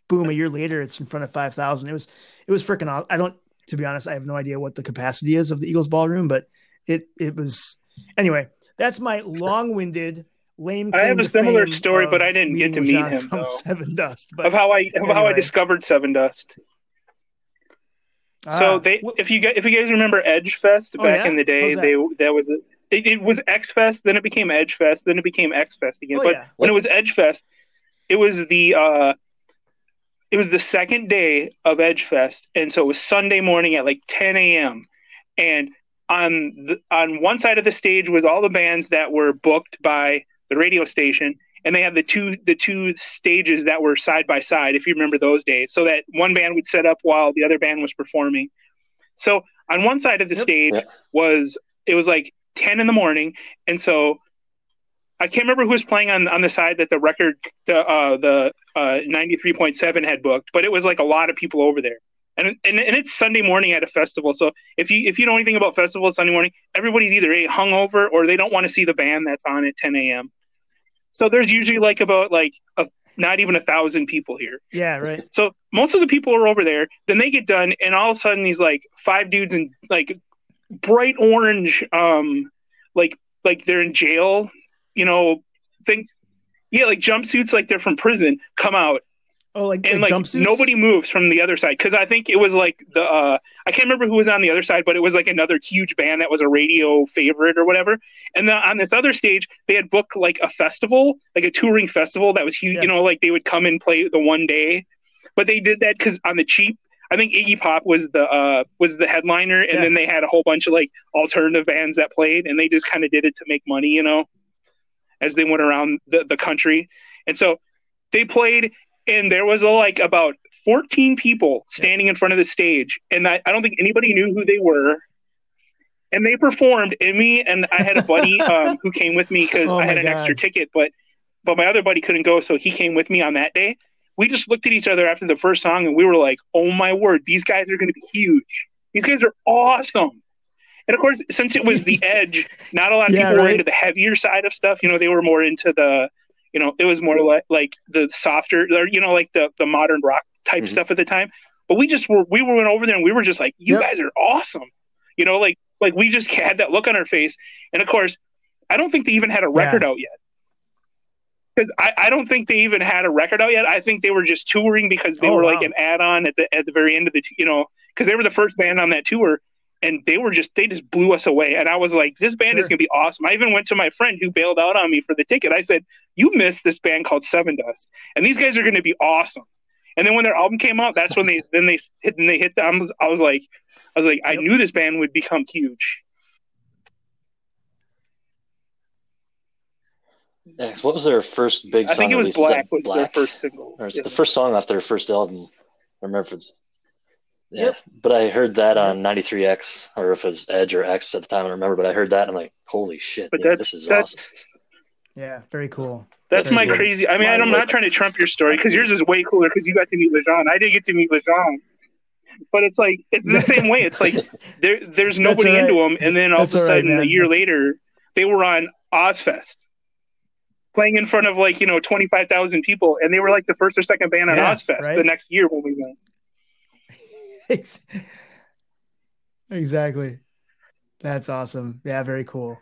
boom, a year later it's in front of 5,000. It was, it was freaking awesome. I don't, to be honest, I have no idea what the capacity is of the Eagles ballroom, but it, it was, anyway, that's my long winded, lame. I have a similar story, but I didn't get to meet him from though. Sevendust. But of how I, of anyway. how I discovered Sevendust. So ah, they, if you get, if you guys remember Edge Fest oh, back yeah? in the day, they that was a, it, it, was X Fest, then it became Edge Fest, then it became X Fest again. Oh, but yeah. when it was Edge Fest, it was the uh, it was the second day of Edge Fest, and so it was Sunday morning at like 10 a.m. And on the, on one side of the stage was all the bands that were booked by the radio station, and they had the two the two stages that were side by side, if you remember those days, so that one band would set up while the other band was performing. So on one side of the yep. stage was it was like 10 in the morning. And so I can't remember who was playing on, on the side that the record, the, uh, the uh, 93.7 had booked, but it was like a lot of people over there. And, and, and it's Sunday morning at a festival. So if you if you know anything about festivals Sunday morning, everybody's either a hungover or they don't want to see the band that's on at 10 a.m. So there's usually like about like a, not even a thousand people here. Yeah, right. So most of the people are over there. Then they get done, and all of a sudden these like five dudes in like bright orange, um, like like they're in jail, you know, things. Yeah, like jumpsuits, like they're from prison, come out. Oh, like and like, like nobody moves from the other side because I think it was like the uh, I can't remember who was on the other side, but it was like another huge band that was a radio favorite or whatever. And then on this other stage, they had booked like a festival, like a touring festival that was huge. Yeah. You know, like they would come and play the one day, but they did that because on the cheap I think Iggy Pop was the uh, was the headliner, and yeah. then they had a whole bunch of like alternative bands that played, and they just kind of did it to make money, you know, as they went around the, the country. And so they played, and there was a, like about 14 people standing in front of the stage, and I, I don't think anybody knew who they were. and they performed. And me and I had a buddy um, who came with me because Oh I had an God. extra ticket, but but my other buddy couldn't go, so he came with me on that day. We just looked at each other after the first song, and we were like, "Oh my word, these guys are going to be huge. These guys are awesome." And of course, since it was the Edge, not a lot of Yeah, people were into the heavier side of stuff. You know, they were more into the, you know, it was more like like the softer, or, you know, like the the modern rock type Mhm. stuff at the time. But we just were we went over there and we were just like, "You Yep. guys are awesome." You know, like like we just had that look on our face. And of course, I don't think they even had a record out yet. Because I, I don't think they even had a record out yet. I think they were just touring because they Oh, were like an add-on at the at the very end of the t- you know because they were the first band on that tour and they were just they just blew us away and I was like this band is gonna be awesome. I even went to my friend who bailed out on me for the ticket. I said you missed this band called Sevendust and these guys are gonna be awesome. And then when their album came out, that's when they then they hit and they hit. The, I was like I was like I knew this band would become huge. Yeah, 'cause what was their first big I song? think it was release? Black that was their first single. Or it's Yeah. the first song off their first album. I remember if it's. Yeah, Yep. but I heard that on 93X, or if it was Edge or X at the time, I don't remember. But I heard that and I'm like, holy shit, But yeah, that's this is that's awesome. Yeah, very cool. That's Very my cool. crazy. I mean, Why I'm would- not trying to trump your story because yours is way cooler because you got to meet Lajon. I didn't get to meet Lajon, but it's like it's the same way. It's like there, there's nobody all right. into them, and then all That's of a all right, sudden, a year later, they were on Ozzfest, playing in front of like you know 25,000 people, and they were like the first or second band on Yeah, Ozzfest right. the next year when we went. Ex- exactly. That's awesome. Yeah, very cool.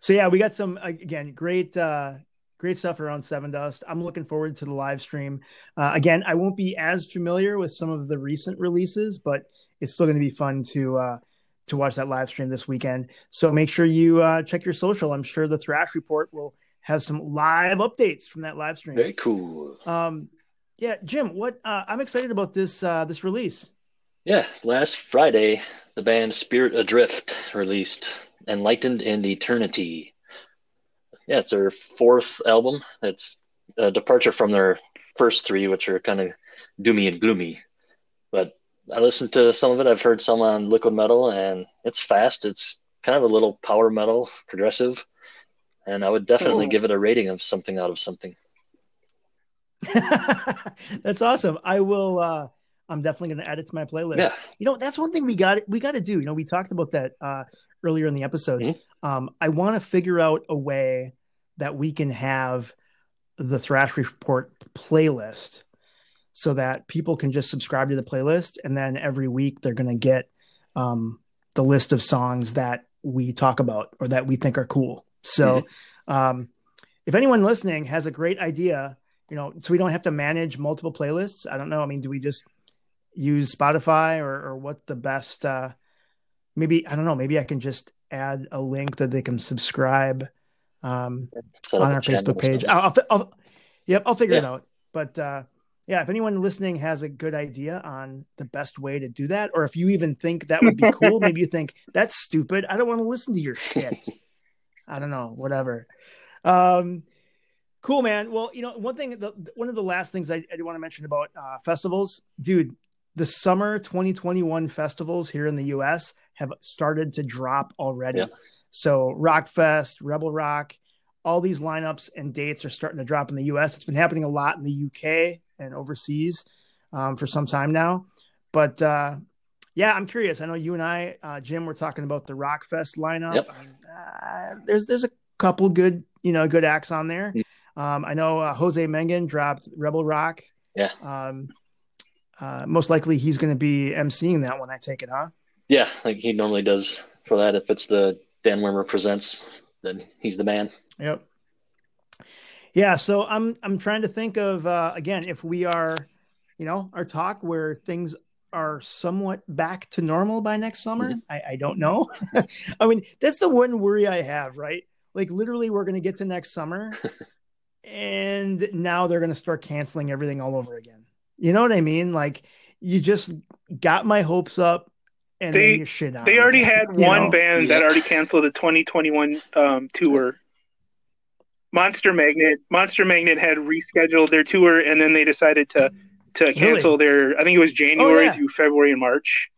So yeah, we got some again great uh great stuff around Sevendust. I'm looking forward to the live stream. Uh, again, I won't be as familiar with some of the recent releases, but it's still going to be fun to uh to watch that live stream this weekend. So make sure you uh check your social. I'm sure the Thrash Report will have some live updates from that live stream. Very cool. Um yeah, Jim, what uh, I'm excited about this uh this release. Yeah, last Friday, the band Spirit Adrift released Enlightened in Eternity. Yeah, it's their fourth album. It's a departure from their first three, which are kind of doomy and gloomy. But I listened to some of it. I've heard some on Liquid Metal, and it's fast. It's kind of a little power metal, progressive. And I would definitely Cool. give it a rating of something out of something. that's awesome. I will uh I'm definitely going to add it to my playlist. Yeah. You know, that's one thing we got we got to do. You know, we talked about that uh earlier in the episodes. Mhm. Um I want to figure out a way that we can have the Thrash Report playlist so that people can just subscribe to the playlist and then every week they're going to get um the list of songs that we talk about or that we think are cool. So um if anyone listening has a great idea, you know, so we don't have to manage multiple playlists. I don't know. I mean, do we just use Spotify or, or what the best? Uh, maybe I don't know. Maybe I can just add a link that they can subscribe um, on our Facebook page. I'll, I'll, I'll yep, I'll figure it out. But uh, yeah, if anyone listening has a good idea on the best way to do that, or if you even think that would be cool, maybe you think that's stupid. I don't want to listen to your shit. I don't know, whatever. Um, cool, man. Well, you know, one thing, the, one of the last things I, I do want to mention about uh, festivals, dude, the summer 2021 festivals here in the US have started to drop already. Yeah. So Rockfest, Rebel Rock, all these lineups and dates are starting to drop in the US. It's been happening a lot in the UK and overseas um, for some time now. But uh, yeah, I'm curious. I know you and I, uh, Jim, were talking about the Rockfest lineup. Yep. Uh, there's there's a couple good you know good acts on there. Um, I know uh, Jose Mangin dropped Rebel Rock. Yeah. Um, uh, most likely he's going to be emceeing that one. I take it, huh? Yeah, like he normally does for that. If it's the Dan Wimmer presents, then he's the man. Yep. Yeah, so I'm I'm trying to think of uh, again if we are, you know, our talk where things are somewhat back to normal by next summer. I, I don't know. I mean, that's the one worry I have, right? Like literally, we're going to get to next summer, and now they're going to start canceling everything all over again. You know what I mean? Like you just got my hopes up, and They- then you shit on. They already had you one know? band that already canceled the 2021 um, tour. Monster Magnet. Monster Magnet had rescheduled their tour, and then they decided to to cancel their. I think it was January Oh, yeah. through February and March.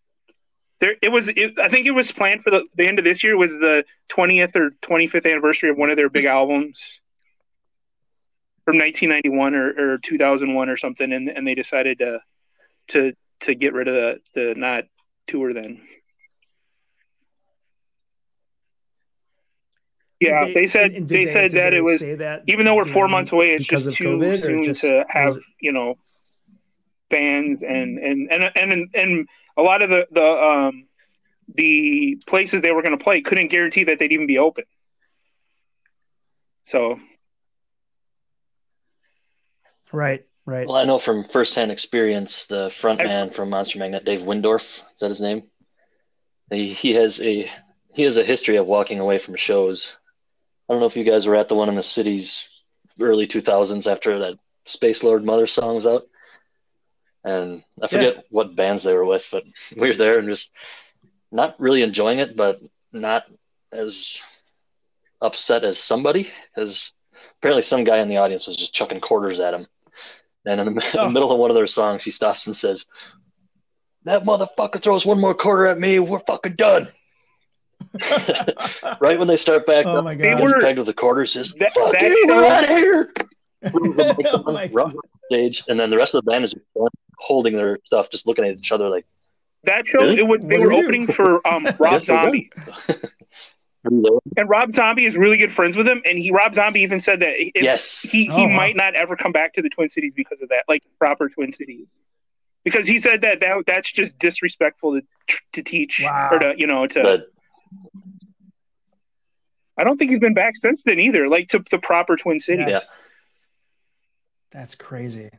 there it was. It, I think it was planned for the, the end of this year was the 20th or 25th anniversary of one of their big albums from 1991 or, or 2001 or something, and and they decided to to to get rid of the the not tour then. Yeah, Did they, said and they, said that they it was that even though we're four months away, it's just too COVID, soon just- to have you know bands and and and and and a lot of the the um the places they were going to play couldn't guarantee that they'd even be open. So right, right. Well, I know from firsthand experience, the front man from Monster Magnet, Dave Wyndorf, is that his name? He, he has a he has a history of walking away from shows. I don't know if you guys were at the one in the cities early 2000s after that Space Lord Mother song was out. And I forget what bands they were with, but we were there and just not really enjoying it, but not as upset as somebody, because apparently some guy in the audience was just chucking quarters at him. And in the, Oh. the middle of one of their songs, he stops and says, "That motherfucker throws one more quarter at me, we're fucking done." right when they start back Oh up, my he God. gets They were- pegged with the quarters. Says, That- "Fuck that you, we're out of here." Oh my Run off stage, and then the rest of the band is holding their stuff, just looking at each other like, that show Really? it was they What were do you do? opening for um Rob "Guess. Zombie. And Rob Zombie is really good friends with him, and he Rob Zombie even said that if yes, he he Oh, wow. might not ever come back to the Twin Cities because of that, like proper Twin Cities, because he said that, that that's just disrespectful to to teach Wow. or to you know to. but I don't think he's been back since then either, like to the proper Twin Cities. Yeah. That's crazy.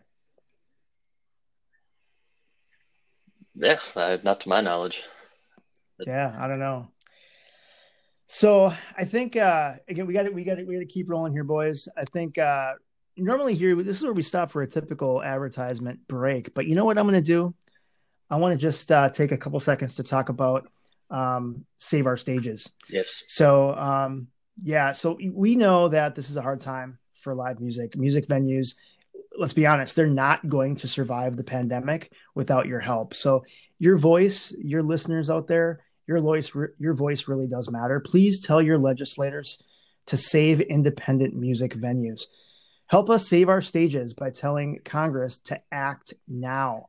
yeah, uh, not to my knowledge. Yeah, I don't know. So I think uh again we got to we got to we got to keep rolling here, boys. I think uh normally here this is where we stop for a typical advertisement break, but you know what I'm going to do? I want to just uh, take a couple seconds to talk about um, save our stages. Yes, So um, yeah, so we know that this is a hard time for live music. Music venues, let's be honest, they're not going to survive the pandemic without your help. So your voice, your listeners out there, your voice, your voice really does matter. Please tell your legislators to save independent music venues. Help us save our stages by telling Congress to act now.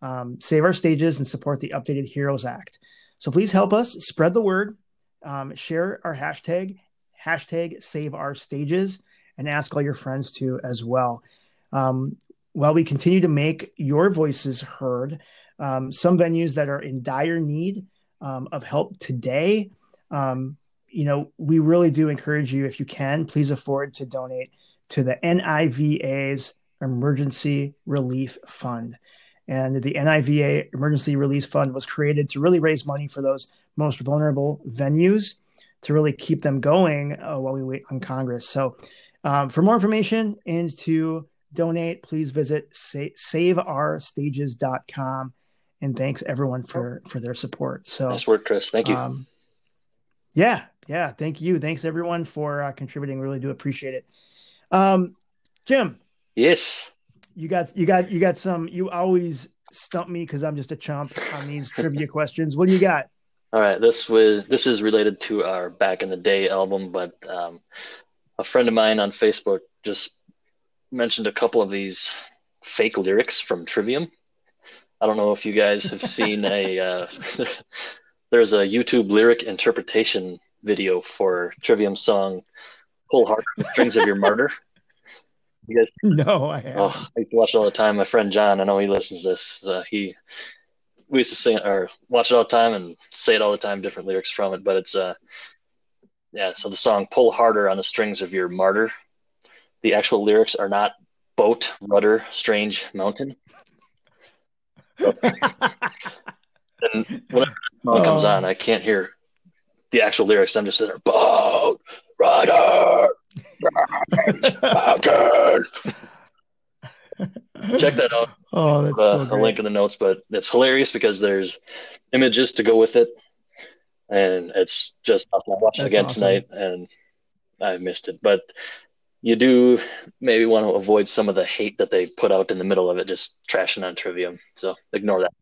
Um, save our stages and support the updated Heroes Act. So please help us spread the word, um, share our hashtag, hashtag save our stages, and ask all your friends to as well. Um, while we continue to make your voices heard, um, some venues that are in dire need um, of help today, um, you know, we really do encourage you, if you can, please afford to donate to the NIVA's Emergency Relief Fund. And the NIVA Emergency Relief Fund was created to really raise money for those most vulnerable venues to really keep them going uh, while we wait on Congress. So, um, for more information and to donate, please visit sa- saveourstages.com. And thanks everyone for for their support. So, nice work, Chris. Thank you. um, yeah, yeah. Thank you. Thanks everyone for uh, contributing. Really do appreciate it. Um, Jim, yes, you got you got you got some. You always stump me because I'm just a chump on these trivia questions. What do you got? All right, this was this is related to our Back in the Day album, but um, a friend of mine on Facebook just mentioned a couple of these fake lyrics from Trivium. I don't know if you guys have seen a uh, there's a YouTube lyric interpretation video for Trivium song "Pull Hard on the Strings of Your Martyr." You guys No, I haven't. Oh, I used to watch it all the time. My friend John, I know he listens to this. Uh, he we used to sing or watch it all the time and say it all the time, different lyrics from it. But it's uh, yeah. So the song "Pull Harder on the Strings of Your Martyr." The actual lyrics are not "boat, rudder, strange mountain." And whenever the song comes on, I can't hear the actual lyrics. I'm just sitting there, "Boat, rudder, mountain." Check that out. oh, that's uh, so a link in the notes, but it's hilarious because there's images to go with it, and it's just I watched it again awesome. tonight, and I missed it. But you do maybe want to avoid some of the hate that they put out in the middle of it, just trashing on Trivium. So ignore that.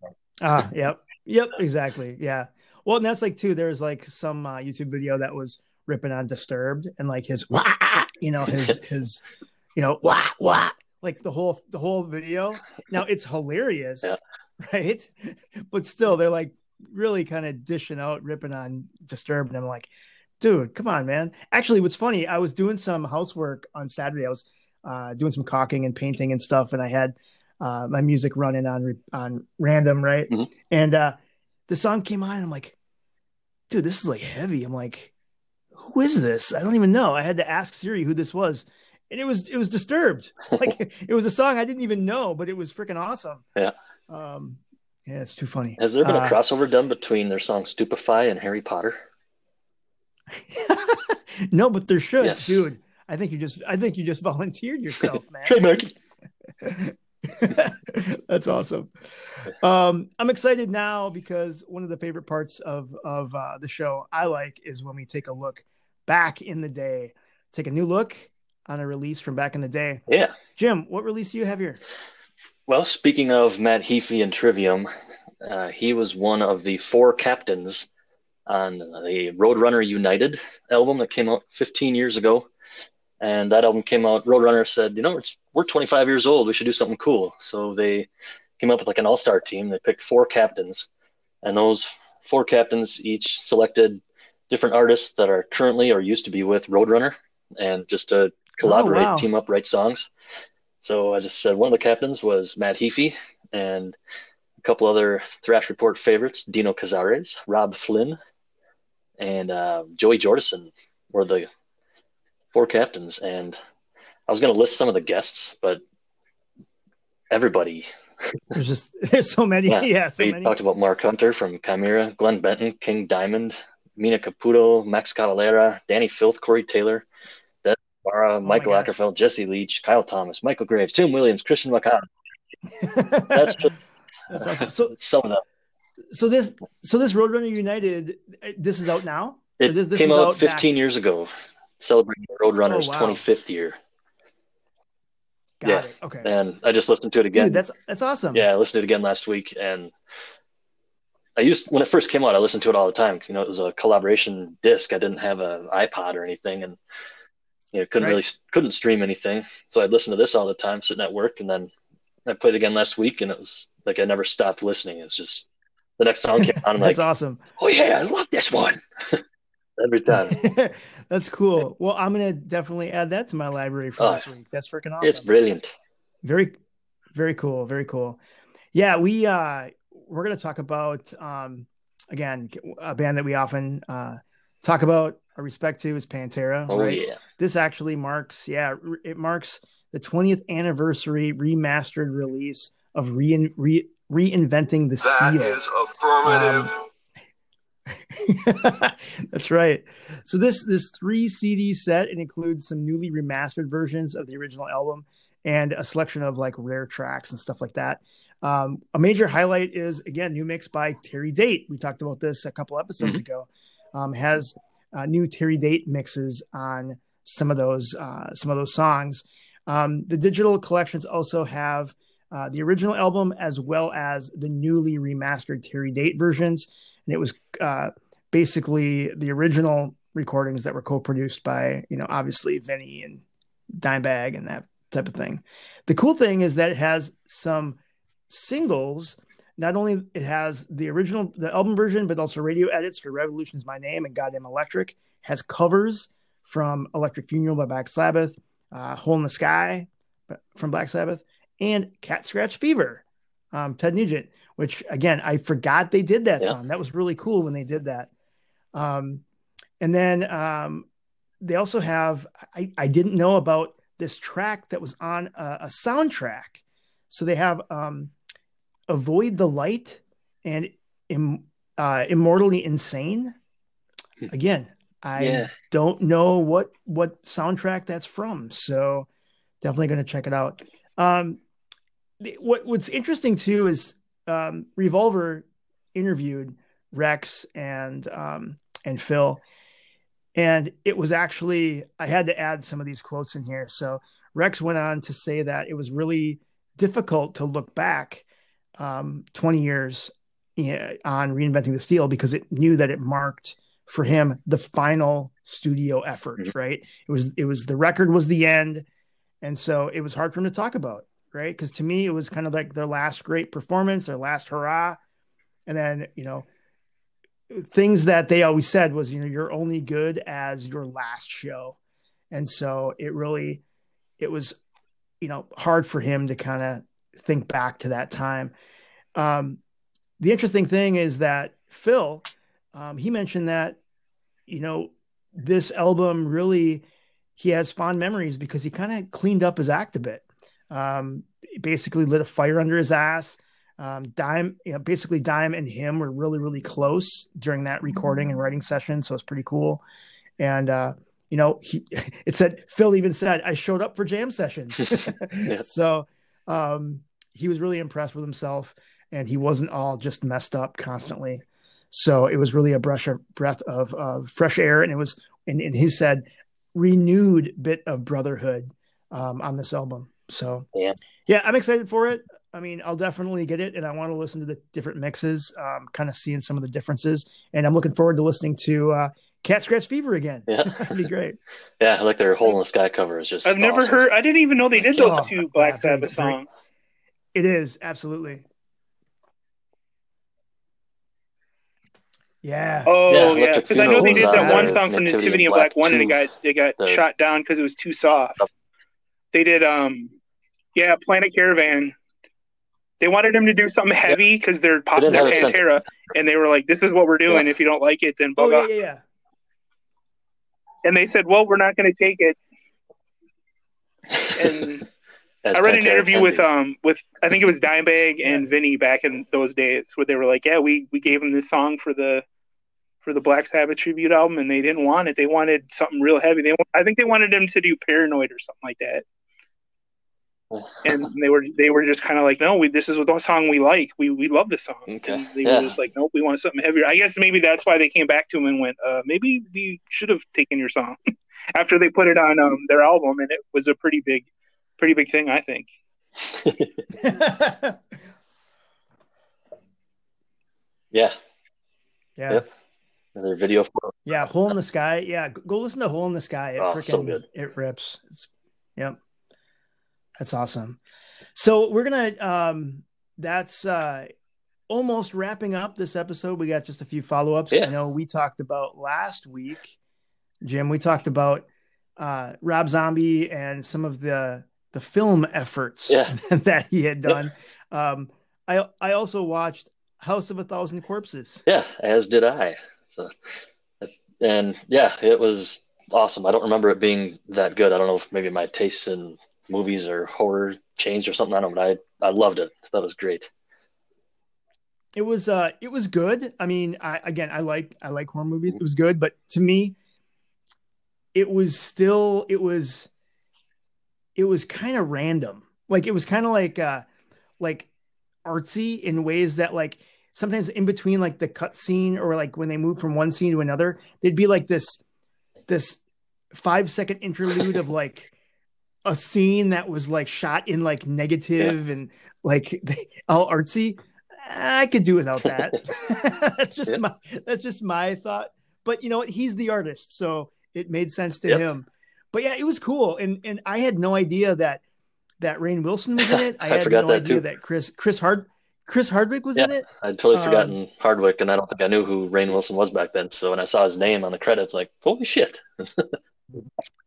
Ah, yep. Yep, exactly. Yeah. Well, and that's like too. There's like some uh, YouTube video that was ripping on Disturbed and like his wah, you know, his his, you know, wah wah, like the whole the whole video. Now it's hilarious, Yeah. right? But still, they're like really kind of dishing out, ripping on Disturbed, and I'm like, dude, come on, man. Actually, what's funny, I was doing some housework on Saturday. I was uh, doing some caulking and painting and stuff, and I had uh, my music running on on random, right? Mhm. And uh, the song came on. And I'm like, dude, this is like heavy. I'm like, who is this? I don't even know. I had to ask Siri who this was, and it was it was Disturbed. Like it was a song I didn't even know, but it was freaking awesome. Yeah. Um, yeah, it's too funny. Has there been a Uh, crossover done between their song "Stupefy" and Harry Potter? no, but there should, Yes. dude. I think you just I think you just volunteered yourself, man. Trademark. That's awesome. Um, I'm excited now because one of the favorite parts of of uh, the show I like is when we take a look back in the day, take a new look on a release from back in the day. Yeah. Jim, what release do you have here? Well, speaking of Matt Heafy and Trivium, uh, he was one of the four captains on the Roadrunner United album that came out 15 years ago. And that album came out. Roadrunner said, you know, it's, we're 25 years old. We should do something cool. So they came up with like an all-star team. They picked four captains, and those four captains each selected different artists that are currently or used to be with Roadrunner, and just to oh, collaborate, wow. team up, write songs. So as I said, one of the captains was Matt Heafy, and a couple other Thrash Report favorites, Dino Cazares, Robb Flynn, and uh, Joey Jordison were the four captains. And I was going to list some of the guests, but everybody. There's just there's so many. Yeah, Yeah, so we many. talked about Mark Hunter from Chimaira, Glenn Benton, King Diamond, Mina Caputo, Max Cavalera, Dani Filth, Corey Taylor, Des Barra, Oh Michael. Akerfeldt, Jesse Leach, Kyle Thomas, Michael Graves, Tim Williams, Christian McConnell. That's just That's awesome. So some of them. So this so this Roadrunner United, this is out now. It this- this came out out back- 15 years ago, celebrating Roadrunner's Oh, wow. 25th year. Got Yeah. it. Okay. And I just listened to it again. Dude, that's that's awesome. Yeah, I listened to it again last week, and I used when it first came out. I listened to it all the time. You know, it was a collaboration disc. I didn't have an iPod or anything, and you know, couldn't Right. really couldn't stream anything. So I'd listen to this all the time, sitting at work, and then I played again last week, and it was like I never stopped listening. It's just the next song came on, I'm like, That's awesome. oh yeah, I love this one every time. That's cool. Well, I'm gonna definitely add that to my library for Oh, this week. That's freaking awesome. It's brilliant. very, very cool. Very cool. Yeah, we uh we're gonna talk about um again a band that we often uh talk about or respect to is Pantera. Oh right? yeah, This actually marks yeah it marks the 20th anniversary remastered release of rein, re, reinventing the That steel. is affirmative. Um, That's right. So this this three CD set it includes some newly remastered versions of the original album and a selection of like rare tracks and stuff like that. Um, a major highlight is again new mix by Terry Date. We talked about this a couple episodes ago. Um, has uh, new Terry Date mixes on some of those uh, some of those songs. Um, the digital collections also have uh, the original album as well as the newly remastered Terry Date versions, and it was uh, basically the original recordings that were co-produced by you know obviously Vinny and Dimebag and that type of thing. The cool thing is that it has some singles. Not only it has the original the album version, but also radio edits for Revolution's My Name and Goddamn Electric. Has covers from Electric Funeral by Black Sabbath, uh, Hole in the Sky from Black Sabbath, and Cat Scratch Fever, um, Ted Nugent. Which again, I forgot they did that Yeah. song. That was really cool when they did that. Um, and then um, they also have I, I didn't know about this track that was on a, a soundtrack. So they have um, Avoid the Light and Im, uh, Immortally Insane. Hmm. Again, I Yeah. don't know what what soundtrack that's from. So definitely going to check it out. Um, what what's interesting too is um, Revolver interviewed Rex and um, and Phil, and it was actually I had to add some of these quotes in here. So Rex went on to say that it was really difficult to look back um, 20 years on reinventing the steel because it knew that it marked for him the final studio effort Mhm. right it was it was the record was the end and so it was hard for him to talk about right? Because to me it was kind of like their last great performance their last hurrah. And then you know things that they always said was you know you're only good as your last show. And so it really it was you know hard for him to kind of think back to that time. Um the interesting thing is that phil um, he mentioned that you know this album really he has fond memories because he kind of cleaned up his act a bit um basically lit a fire under his ass um, Dime, you know, basically Dime and him were really, really close during that recording and writing session. So it's pretty cool. And, uh, you know, he, it said, Phil even said, I showed up for jam sessions. Yeah. So, um, he was really impressed with himself and he wasn't all just messed up constantly. So it was really a brush of breath of, of fresh air. And it was, and, and he said, renewed bit of brotherhood, um, on this album. So Yeah. yeah, I'm excited for it. I mean, I'll definitely get it, and I want to listen to the different mixes, um, kind of seeing some of the differences. And I'm looking forward to listening to uh, Cat Scratch Fever again. Yeah. That'd be great. Yeah, I like their hole in the sky cover is just. I've never heard. I didn't even know they did those Oh, two Black yeah, Sabbath songs. It is absolutely. Yeah. Oh Yeah, yeah, because I know they did that one song from Nativity Nativity in of Black Black One, and it got they got the- shot down because it was too soft. They did um, yeah, Planet Caravan. They wanted him to do something heavy because they're pop, didn't they're have a sense- Pantera, and they were like, "This is what we're doing. If you don't like it, then Oh bug yeah, off." yeah, yeah. And they said, "Well, we're not going to take it." And I read an Pantera interview with intended. um with I think it was Dimebag and Yeah. Vinny back in those days where they were like, yeah, we we gave them this song for the for the Black Sabbath tribute album and they didn't want it. They wanted something real heavy. They I think they wanted them to do Paranoid or something like that. And they were they were just kind of like, no, we this is the song we like. We we love this song. Okay. And they Yeah. were just like, nope, we want something heavier. I guess maybe that's why they came back to him and went, uh, maybe we should have taken your song after they put it on um, their album, and it was a pretty big, pretty big thing, I think. yeah. yeah, Yeah. Yep. another video for Yeah. Hole in the Sky. Yeah. Go go listen to Hole in the Sky. It Oh, freaking so good. it rips. It's, yep. That's awesome. So we're gonna um that's uh almost wrapping up this episode. We got just a few follow-ups. Yeah. I know we talked about last week, Jim. We talked about uh Rob Zombie and some of the the film efforts Yeah. that he had done. Um I I also watched House of a Thousand Corpses. Yeah, as did I. So, and yeah, it was awesome. I don't remember it being that good. I don't know if maybe my tastes in movies or horror changed or something. I don't know, but I, I loved it. I thought it was great. it was uh it was good i mean i again i like i like horror movies it was good but to me it was still it was it was kind of random like it was kind of like uh like artsy in ways that like sometimes in between like the cut scene or like when they move from one scene to another they'd be like this this five second interlude of like a scene that was like shot in like negative and like all artsy I could do without that. that's just Yeah. my that's just my thought. But you know what? He's the artist, so it made sense to Yep. him. But yeah, it was cool, and and I had no idea that that Rainn Wilson was in it. I I had forgot no that idea too. that Chris Chris Hard Chris Hardwick was in it. I'd totally Um, forgotten Hardwick, and I don't think I knew who Rainn Wilson was back then. So when I saw his name on the credits, like, holy shit!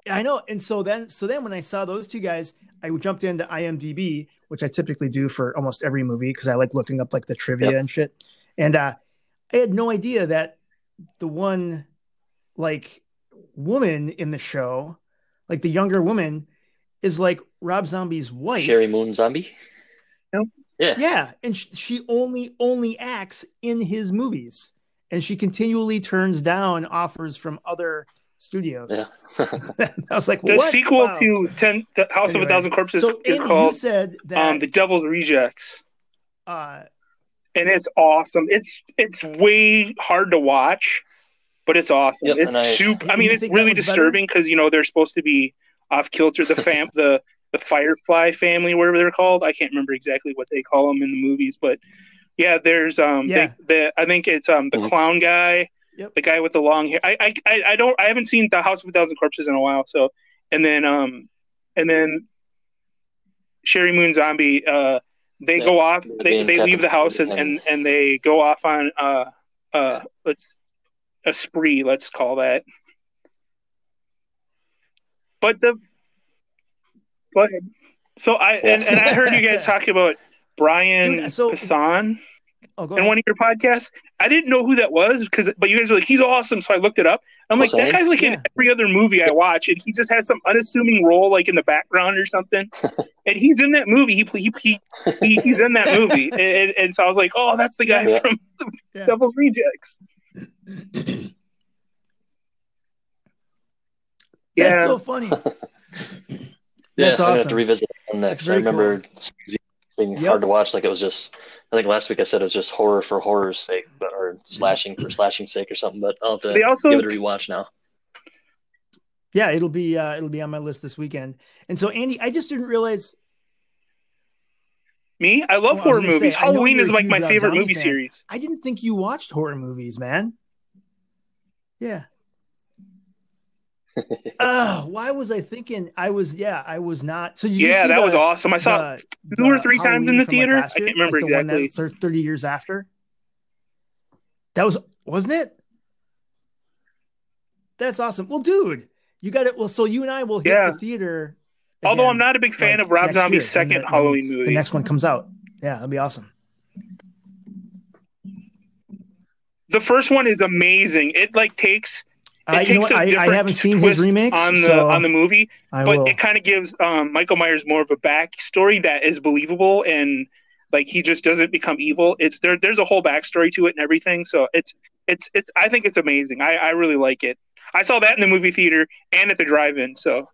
I know. And so then, so then when I saw those two guys, I jumped into IMDb, which I typically do for almost every movie because I like looking up like the trivia Yep. and shit. And uh, I had no idea that the one like woman in the show, like the younger woman, is like Rob Zombie's wife. Sheri Moon Zombie. Nope. Yeah. Yeah, and sh- she only only acts in his movies, and she continually turns down offers from other studios. Yeah. I was like, The what? sequel Wow. to Ten, the House of a Thousand Corpses so is Andy, called said that um, The Devil's Rejects, uh, and it's awesome. It's it's way hard to watch, but it's awesome. Yep, it's and I- super. I mean, it's really disturbing because you know they're supposed to be off kilter. The fam, the the Firefly family, whatever they're called. I can't remember exactly what they call them in the movies, but Yeah, there's um Yeah. The, the I think it's um the Mhm. clown guy, Yep. the guy with the long hair. I, I I I don't I haven't seen the House of a Thousand Corpses in a while. So and then um and then Sheri Moon Zombie. Uh, they Yeah, go off. They they leave the house and, and- and and they go off on uh uh let's a spree. Let's call that. But the but so I and, and I heard you guys talk about Brian Dude, so- Posehn Oh, in one of your podcasts. I didn't know who that was because, but you guys were like, he's awesome. So I looked it up. I'm like, What's that that guy's like Yeah. in every other movie I watch, and he just has some unassuming role like in the background or something. and he's in that movie. He he, he, he he's in that movie, and, and, and so I was like, oh, that's the guy Yeah. from Yeah. Devil's Rejects. That's so funny. Yeah, That's I'm gonna have to revisit that one That's next. I very remember being Yep. hard to watch. Like it was just. I think last week I said it was just horror for horror's sake, but or slashing for slashing sake or something. But I'll have to They also give it a rewatch now. Yeah, it'll be uh, it'll be on my list this weekend. And so, Andy, I just didn't realize. me, I love I was horror gonna say, movies. Halloween is like my favorite movie fan. series. I didn't think you watched horror movies, man. Yeah. Oh, why was I thinking? I was yeah, I was not. So you Yeah, that the- was awesome. I saw the- two or three times in the theater. last I can't remember like the one exactly. that thir- thirty years after. That was wasn't it? That's awesome. Well, dude, you got it. Well, so you and I will hit Yeah. the theater. Although I'm not a big fan like, of Rob Zombie's second the- Halloween movie. The next one comes out. Yeah, that'd be awesome. The first one is amazing. It like takes I, you know what? a I, I different haven't seen his twist remakes on the so on the movie, I but will. it kind of gives um, Michael Myers more of a backstory that is believable and like he just doesn't become evil. It's there. There's a whole backstory to it and everything. So it's it's it's. I think it's amazing. I I really like it. I saw that in the movie theater and at the drive-in. So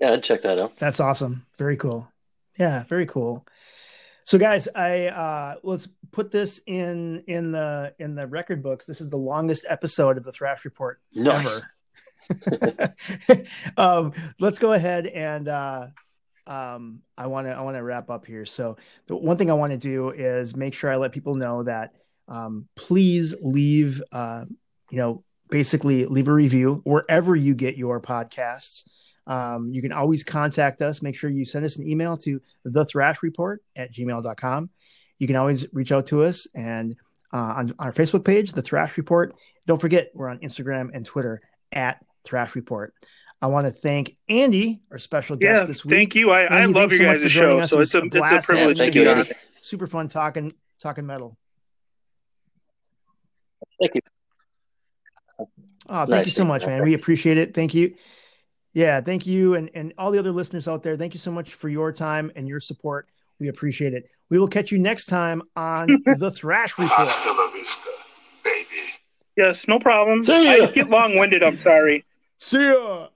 Yeah, I'd check that out. That's awesome. Very cool. Yeah, very cool. So guys, I uh let's put this in in the in the record books. This is the longest episode of the Thrash Report Nice. ever. um let's go ahead and uh um I want to I want to wrap up here. So the one thing I want to do is make sure I let people know that um please leave uh you know basically leave a review wherever you get your podcasts. Um, you can always contact us. Make sure you send us an email to the thrash report at gmail.com. You can always reach out to us and uh, on, on our Facebook page, the thrash report. Don't forget, we're on Instagram and Twitter at thrash report. I want to thank Andy, our special guest yeah, this week. thank you. I, I love you so guys' for show. us. So It it's a was a it's a privilege Yeah, to thank you, be on. Andy. Super fun talking talking metal. Thank you. Oh, thank Nice, you so much, man. We appreciate it. Thank you. Yeah, thank you. And, and all the other listeners out there, thank you so much for your time and your support. We appreciate it. We will catch you next time on the Thrash Report. Hasta la vista, baby. Yes, no problem. See ya. I get long-winded. I'm sorry. See ya.